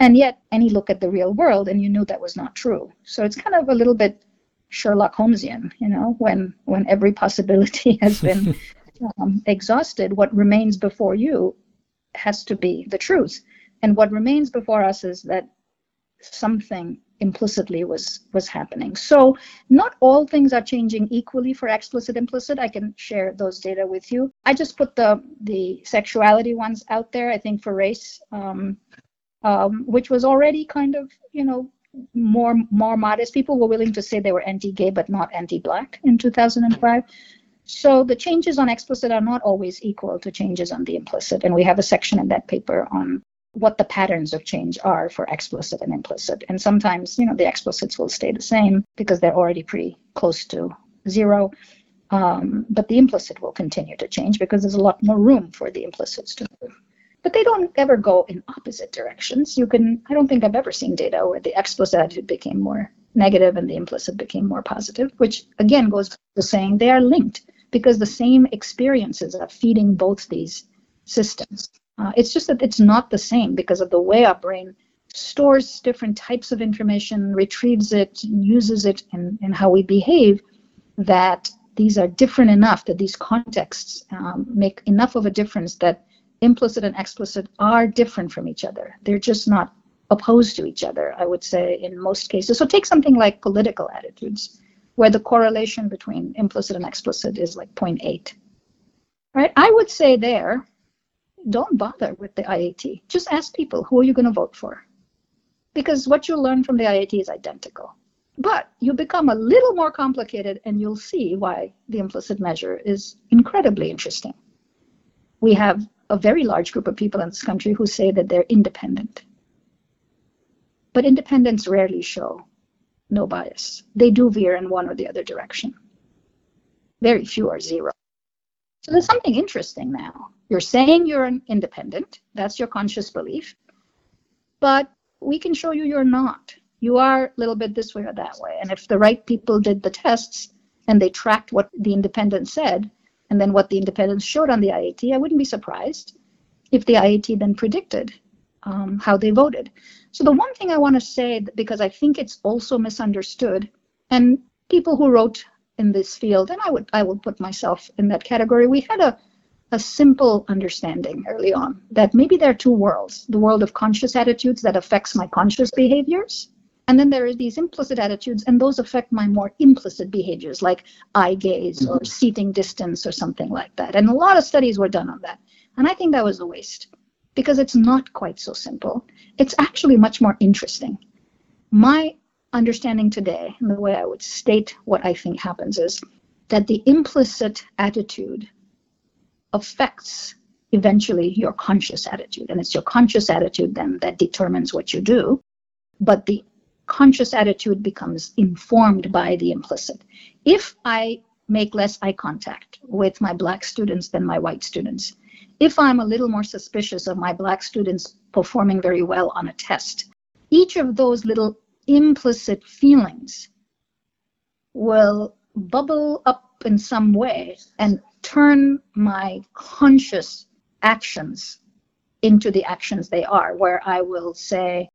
Speaker 2: And yet, any look at the real world, and you knew that was not true. So it's kind of a little bit Sherlock Holmesian, you know, when when every possibility has been um, exhausted, what remains before you has to be the truth. And what remains before us is that something implicitly was was happening. So not all things are changing equally for explicit implicit. I can share those data with you. I just put the the sexuality ones out there. I think for race, um, um, which was already kind of you know more more modest. People were willing to say they were anti-gay but not anti-black in 2005. So the changes on explicit are not always equal to changes on the implicit. And we have a section in that paper on what the patterns of change are for explicit and implicit. And sometimes, you know, the explicits will stay the same because they're already pretty close to zero. Um, but the implicit will continue to change because there's a lot more room for the implicits to move. But they don't ever go in opposite directions. You can, I don't think I've ever seen data where the explicit attitude became more negative and the implicit became more positive, which again goes to saying they are linked because the same experiences are feeding both these systems. Uh, it's just that it's not the same because of the way our brain stores different types of information, retrieves it, uses it, and, and how we behave, that these are different enough that these contexts um, make enough of a difference that implicit and explicit are different from each other. They're just not opposed to each other, I would say, in most cases. So take something like political attitudes where the correlation between implicit and explicit is like 0.8. Right? I would say there, don't bother with the IAT. Just ask people who are you going to vote for? Because what you learn from the IAT is identical. But you become a little more complicated and you'll see why the implicit measure is incredibly interesting. We have a very large group of people in this country who say that they're independent. But independents rarely show no bias. They do veer in one or the other direction. Very few are zero. So there's something interesting now. You're saying you're an independent, that's your conscious belief, but we can show you you're not. You are a little bit this way or that way. And if the right people did the tests and they tracked what the independent said and then what the independents showed on the IAT, I wouldn't be surprised if the IAT then predicted um, how they voted. So the one thing I want to say, because I think it's also misunderstood, and people who wrote in this field, and I would I will put myself in that category, we had a a simple understanding early on that maybe there are two worlds the world of conscious attitudes that affects my conscious behaviors and then there are these implicit attitudes and those affect my more implicit behaviors like eye gaze or mm-hmm. seating distance or something like that. And a lot of studies were done on that. And i think that was a waste because it's not quite so simple. It's actually much more interesting. My understanding today, and the way I would state what I think happens, is that the implicit attitude affects eventually your conscious attitude. And it's your conscious attitude then that determines what you do. But the conscious attitude becomes informed by the implicit. If I make less eye contact with my black students than my white students, if I'm a little more suspicious of my black students performing very well on a test, each of those little implicit feelings will bubble up in some way and turn my conscious actions into the actions they are, where I will say,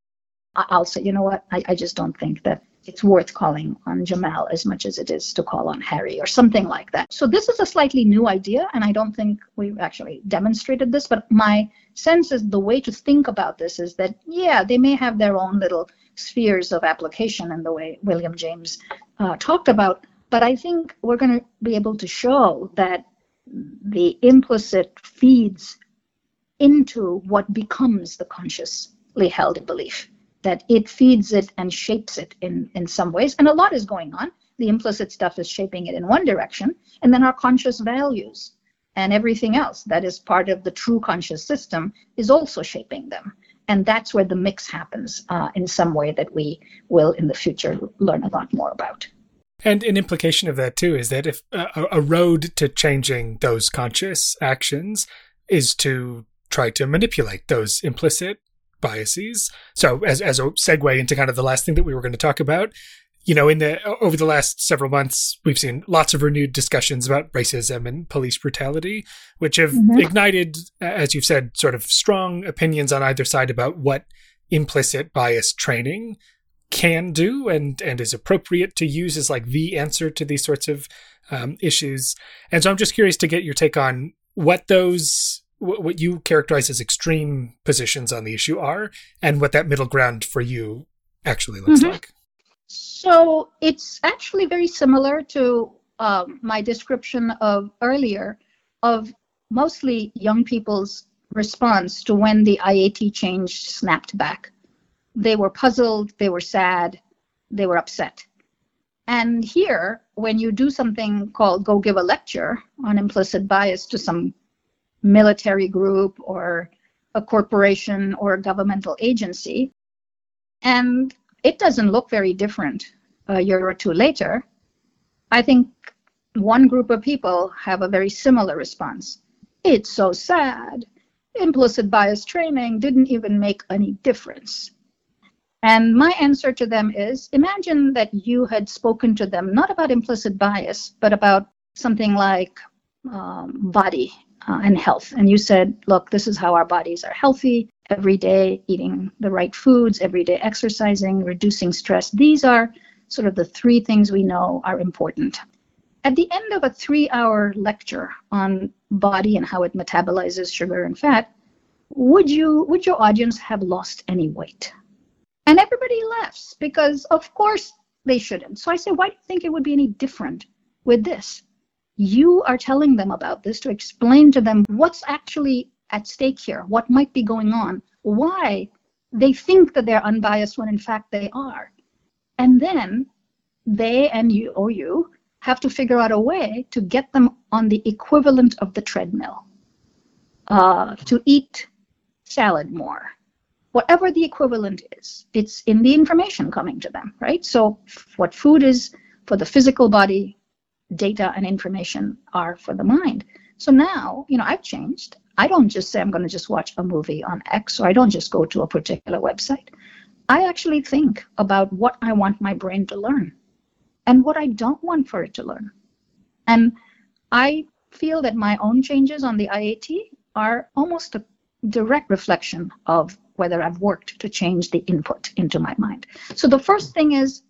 Speaker 2: I'll say, you know what, I, I just don't think that it's worth calling on Jamal as much as it is to call on Harry or something like that. So this is a slightly new idea, and I don't think we've actually demonstrated this, but my sense is the way to think about this is that, yeah, they may have their own little spheres of application in the way William James uh, talked about, But I think we're going to be able to show that the implicit feeds into what becomes the consciously held belief, that it feeds it and shapes it in, in some ways. And a lot is going on. The implicit stuff is shaping it in one direction, and then our conscious values and everything else that is part of the true conscious system is also shaping them. And that's where the mix happens uh, in some way that we will in the future learn a lot more about.
Speaker 1: And an implication of that too is that if uh, a road to changing those conscious actions is to try to manipulate those implicit biases. So as as a segue into kind of the last thing that we were going to talk about, you know, in the over the last several months, we've seen lots of renewed discussions about racism and police brutality, which have mm-hmm. ignited, as you've said, sort of strong opinions on either side about what implicit bias training can do and and is appropriate to use as like the answer to these sorts of um, issues. And so I'm just curious to get your take on what those what you characterize as extreme positions on the issue are and what that middle ground for you actually looks mm-hmm. like.
Speaker 2: So it's actually very similar to um, my description of earlier of mostly young people's response to when the IAT change snapped back they were puzzled, they were sad, they were upset. And here, when you do something called go give a lecture on implicit bias to some military group or a corporation or a governmental agency, and it doesn't look very different a year or two later, I think one group of people have a very similar response. It's so sad. Implicit bias training didn't even make any difference. And my answer to them is imagine that you had spoken to them not about implicit bias, but about something like um, body uh, and health. And you said, look, this is how our bodies are healthy every day, eating the right foods, every day exercising, reducing stress. These are sort of the three things we know are important. At the end of a three hour lecture on body and how it metabolizes sugar and fat, would you would your audience have lost any weight? And everybody laughs because, of course, they shouldn't. So I say, why do you think it would be any different with this? You are telling them about this to explain to them what's actually at stake here, what might be going on, why they think that they're unbiased when in fact they are. And then they and you or you have to figure out a way to get them on the equivalent of the treadmill, uh, to eat salad more, whatever the equivalent is, it's in the information coming to them, right? So what food is for the physical body, data and information are for the mind. So now, you know, I've changed. I don't just say I'm going to just watch a movie on X or I don't just go to a particular website. I actually think about what I want my brain to learn and what I don't want for it to learn. And I feel that my own changes on the IAT are almost a direct reflection of whether I've worked to change the input into my mind. So the first thing is,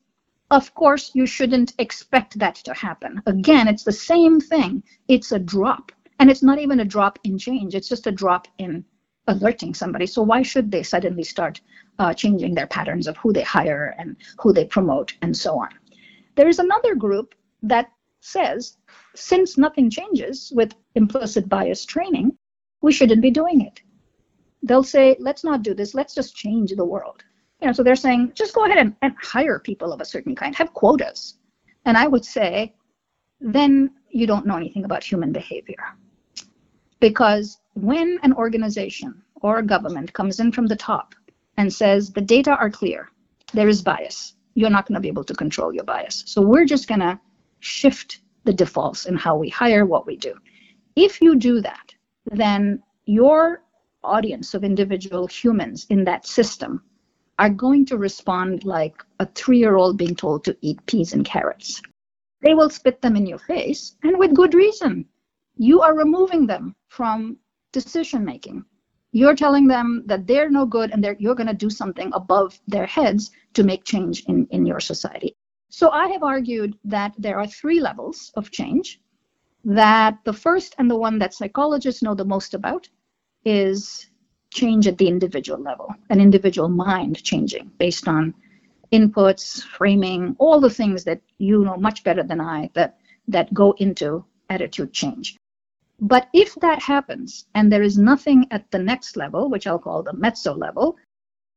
Speaker 2: of course, you shouldn't expect that to happen. Again, it's the same thing. It's a drop. And it's not even a drop in change, it's just a drop in alerting somebody. So why should they suddenly start uh, changing their patterns of who they hire and who they promote and so on? There is another group that says, since nothing changes with implicit bias training, we shouldn't be doing it they'll say, let's not do this, let's just change the world. You know, so they're saying, just go ahead and, and hire people of a certain kind, have quotas. And I would say, then you don't know anything about human behavior. Because when an organization or a government comes in from the top and says the data are clear, there is bias, you're not going to be able to control your bias. So we're just going to shift the defaults in how we hire, what we do. If you do that, then your audience of individual humans in that system are going to respond like a three year old being told to eat peas and carrots. They will spit them in your face, and with good reason. You are removing them from decision making. You're telling them that they're no good and you're going to do something above their heads to make change in, in your society. So I have argued that there are three levels of change. That the first and the one that psychologists know the most about is change at the individual level, an individual mind changing based on inputs, framing, all the things that you know much better than I that that go into attitude change. But if that happens and there is nothing at the next level, which I'll call the mezzo level,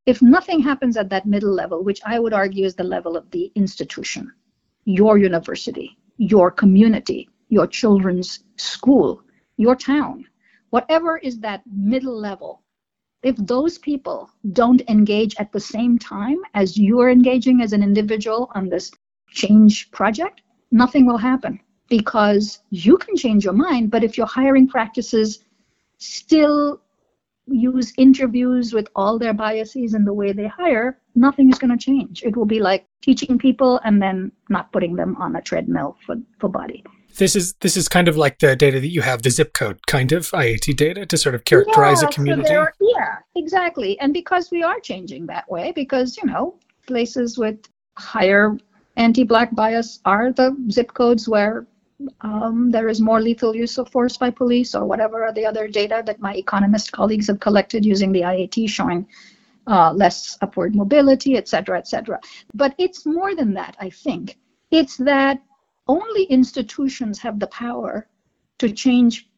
Speaker 2: if nothing happens at that middle level, which I would argue is the level of the institution, your university, your community, your children's school, your town, whatever is that middle level, if those people don't engage at the same time as you're engaging as an individual on this change project, nothing will happen because you can change your mind, but if your hiring practices still use interviews with all their biases and the way they hire, nothing is going to change. It will be like teaching people and then not putting them on a treadmill for, for body.
Speaker 1: This is this is kind of like the data that you have, the zip code kind of IAT data to sort of characterize
Speaker 2: yeah,
Speaker 1: a community.
Speaker 2: So yeah, exactly. And because we are changing that way, because you know, places with higher anti-black bias are the zip codes where um, there is more lethal use of force by police or whatever are the other data that my economist colleagues have collected using the IAT showing uh, less upward mobility, et cetera, et cetera. But it's more than that, I think. It's that only institutions have the power to change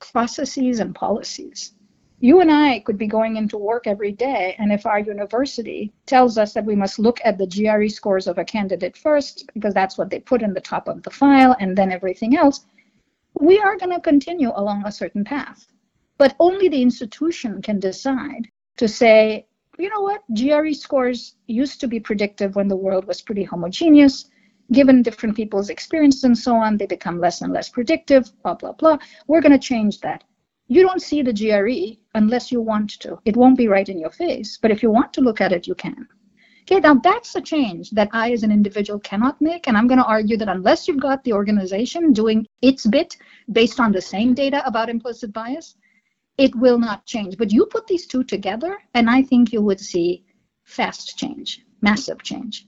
Speaker 2: processes and policies you and I could be going into work every day, and if our university tells us that we must look at the GRE scores of a candidate first, because that's what they put in the top of the file, and then everything else, we are going to continue along a certain path. But only the institution can decide to say, you know what, GRE scores used to be predictive when the world was pretty homogeneous. Given different people's experience and so on, they become less and less predictive, blah, blah, blah. We're going to change that you don't see the GRE unless you want to. It won't be right in your face, but if you want to look at it, you can. Okay, now that's a change that I as an individual cannot make. And I'm going to argue that unless you've got the organization doing its bit based on the same data about implicit bias, it will not change. But you put these two together, and I think you would see fast change, massive change.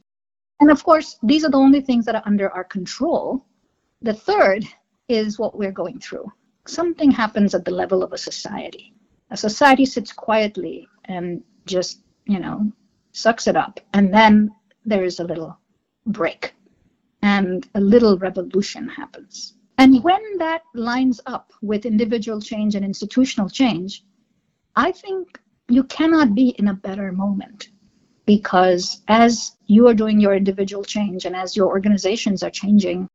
Speaker 2: And of course, these are the only things that are under our control. The third is what we're going through something happens at the level of a society. A society sits quietly and just, you know, sucks it up. And then there is a little break and a little revolution happens. And when that lines up with individual change and institutional change, I think you cannot be in a better moment because as you are doing your individual change and as your organizations are changing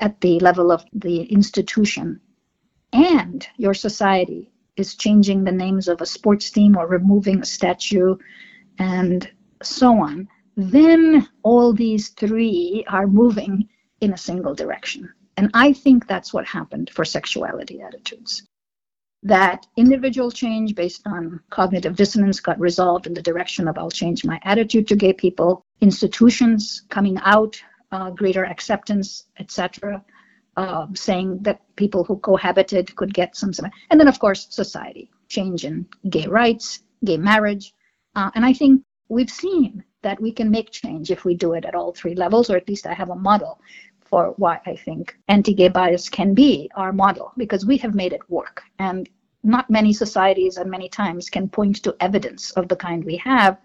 Speaker 2: at the level of the institution, and your society is changing the names of a sports team or removing a statue and so on, then all these three are moving in a single direction. And I think that's what happened for sexuality attitudes. That individual change based on cognitive dissonance got resolved in the direction of I'll change my attitude to gay people, institutions coming out, uh, greater acceptance, etc uh, saying that people who cohabited could get some, some, and then of course society, change in gay rights, gay marriage, uh, and I think we've seen that we can make change if we do it at all three levels, or at least I have a model for why I think anti-gay bias can be our model because we have made it work, and not many societies and many times can point to evidence of the kind we have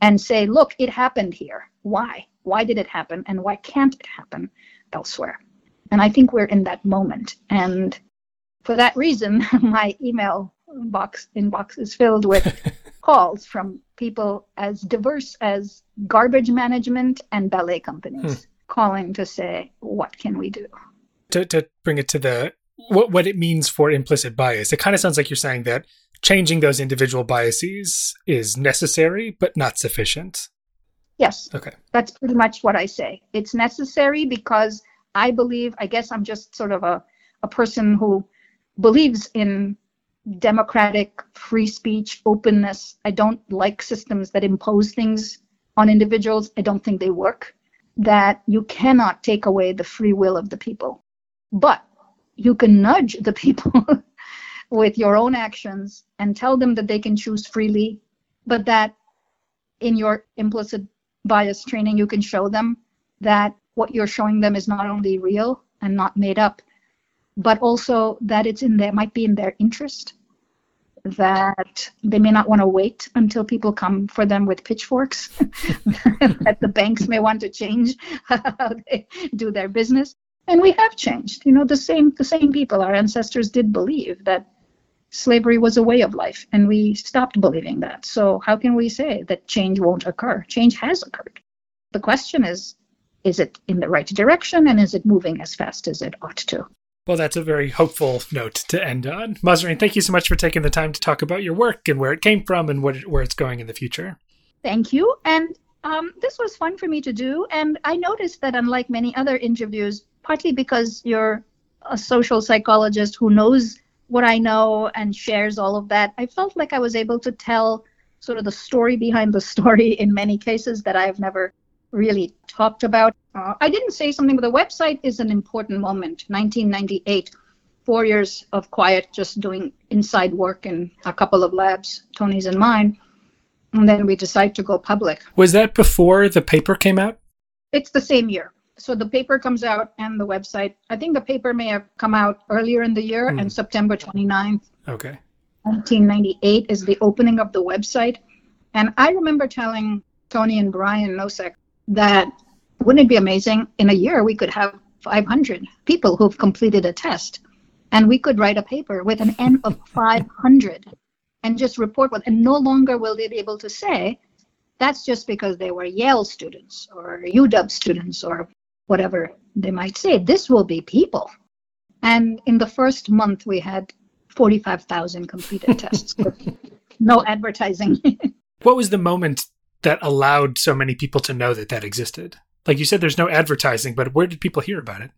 Speaker 2: and say, look, it happened here. Why? Why did it happen? And why can't it happen elsewhere? And I think we're in that moment. And for that reason, my email box inbox is filled with calls from people as diverse as garbage management and ballet companies hmm. Calling to say, what can we do?
Speaker 1: To, to bring it to the what, what it means for implicit bias, it kind of sounds like you're saying that changing those individual biases is necessary but not sufficient.
Speaker 2: Yes.
Speaker 1: Okay.
Speaker 2: That's pretty much what I say. It's necessary because I believe, I guess I'm just sort of a, a person who believes in democratic free speech, openness. I don't like systems that impose things on individuals. I don't think they work. That you cannot take away the free will of the people. But you can nudge the people with your own actions and tell them that they can choose freely, but that in your implicit bias training, you can show them that what you're showing them is not only real and not made up, but also that it's in there, might be in their interest, that they may not want to wait until people come for them with pitchforks, that the banks may want to change how they do their business. And we have changed. You know, the same the same people, our ancestors did believe that slavery was a way of life, and we stopped believing that. So how can we say that change won't occur? Change has occurred. The question is, is it in the right direction and is it moving as fast as it ought to?
Speaker 1: Well, that's a very hopeful note to end on. Mahzarin, thank you so much for taking the time to talk about your work and where it came from and what it, where it's going in the future.
Speaker 2: Thank you. And um, this was fun for me to do. And I noticed that, unlike many other interviews, partly because you're a social psychologist who knows what I know and shares all of that, I felt like I was able to tell sort of the story behind the story in many cases that I've never really talked about. Uh, I didn't say something, but the website is an important moment. 1998, four years of quiet, just doing inside work in a couple of labs, Tony's and mine. And then we decide to go public.
Speaker 1: Was that before the paper came out?
Speaker 2: It's the same year. So the paper comes out and the website. I think the paper may have come out earlier in the year, mm. and September 29th.
Speaker 1: Okay.
Speaker 2: 1998 is the opening of the website. And I remember telling Tony and Brian Nosek that wouldn't it be amazing? In a year we could have 500 people who've completed a test and we could write a paper with an n of 500 and just report what and no longer will they be able to say that's just because they were yale students or uw students or whatever they might say. This will be people. And in the first month we had 45000 completed tests no advertising.
Speaker 1: What was the moment that allowed so many people to know that that existed? Like you said, there's no advertising, but where did people hear about it?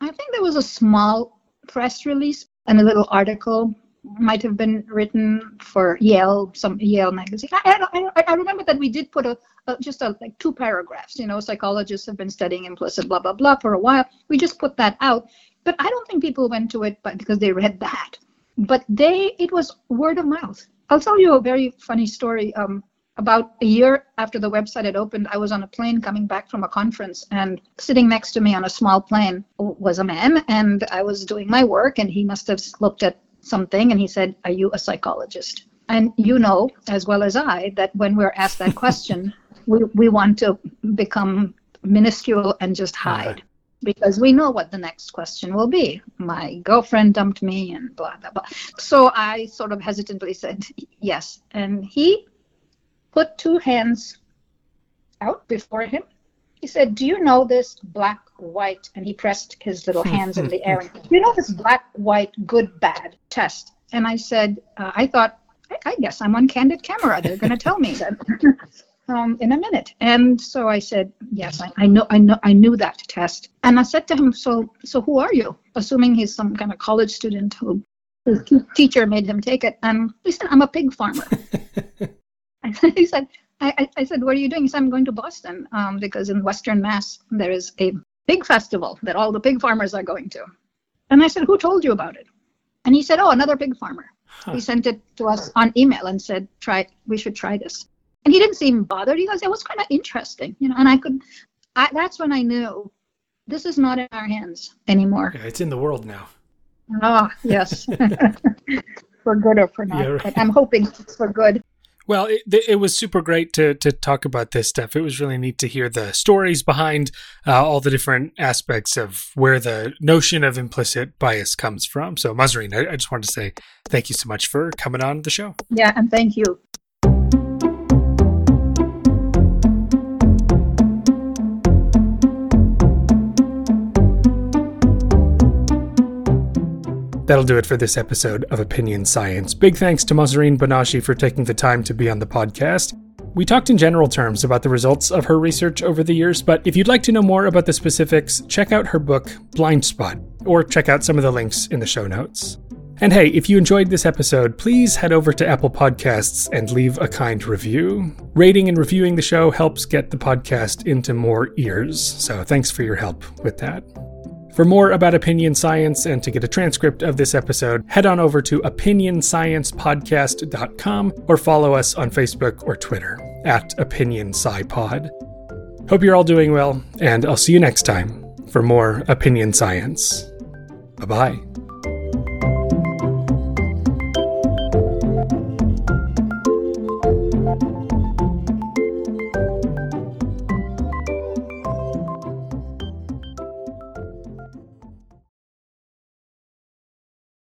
Speaker 2: I think there was a small press release and a little article might have been written for Yale, some Yale magazine. I, I, I remember that we did put a, a, just a, like two paragraphs. You know, psychologists have been studying implicit blah blah blah for a while. We just put that out, but I don't think people went to it but because they read that. But they, it was word of mouth. I'll tell you a very funny story. Um, about a year after the website had opened, I was on a plane coming back from a conference, and sitting next to me on a small plane was a man, and I was doing my work, and he must have looked at something, and he said, "Are you a psychologist?" And you know as well as I that when we're asked that question, we we want to become minuscule and just hide. Because we know what the next question will be. My girlfriend dumped me, and blah blah blah. So I sort of hesitantly said yes, and he put two hands out before him. He said, Do you know this black, white? And he pressed his little hands in the air. Do you know this black, white, good, bad test? And I said, uh, I thought, I, I, guess I'm on candid camera. They're going to tell me um, in a minute. And so I said, Yes, I, I, know, I know, I knew that test. And I said to him, So, so who are you? Assuming he's some kind of college student who his teacher made him take it. And he said, I'm a pig farmer. he said, I, I, said, what are you doing? He said, I'm going to Boston um, because in Western Mass there is a pig festival that all the pig farmers are going to. And I said, who told you about it? And he said, oh, another pig farmer. Huh. He sent it to us on email and said, try, we should try this. And he didn't seem bothered. He goes, it was kind of interesting, you know. And I could, I, that's when I knew this is not in our hands anymore.
Speaker 1: Yeah, it's in the world now.
Speaker 2: Oh yes, for good or for not. Yeah, right. I'm hoping it's for good.
Speaker 1: Well, it, it, was super great to to talk about this stuff. It was really neat to hear the stories behind uh, all the different aspects of where the notion of implicit bias comes from. So, Mahzarin, I, I just wanted to say thank you so much for coming on the show.
Speaker 2: Yeah, and thank you.
Speaker 1: That'll do it for this episode of Opinion Science. Big thanks to Mahzarin Banaji for taking the time to be on the podcast. We talked in general terms about the results of her research over the years, but if you'd like to know more about the specifics, check out her book, Blind Spot, or check out some of the links in the show notes. And hey, if you enjoyed this episode, please head over to Apple Podcasts and leave a kind review. Rating and reviewing the show helps get the podcast into more ears, so thanks for your help with that. For more about opinion science and to get a transcript of this episode, head on over to opinionsciencepodcast.com or follow us on Facebook or Twitter at OpinionSciPod. Hope you're all doing well, and I'll see you next time for more Opinion Science. Bye bye.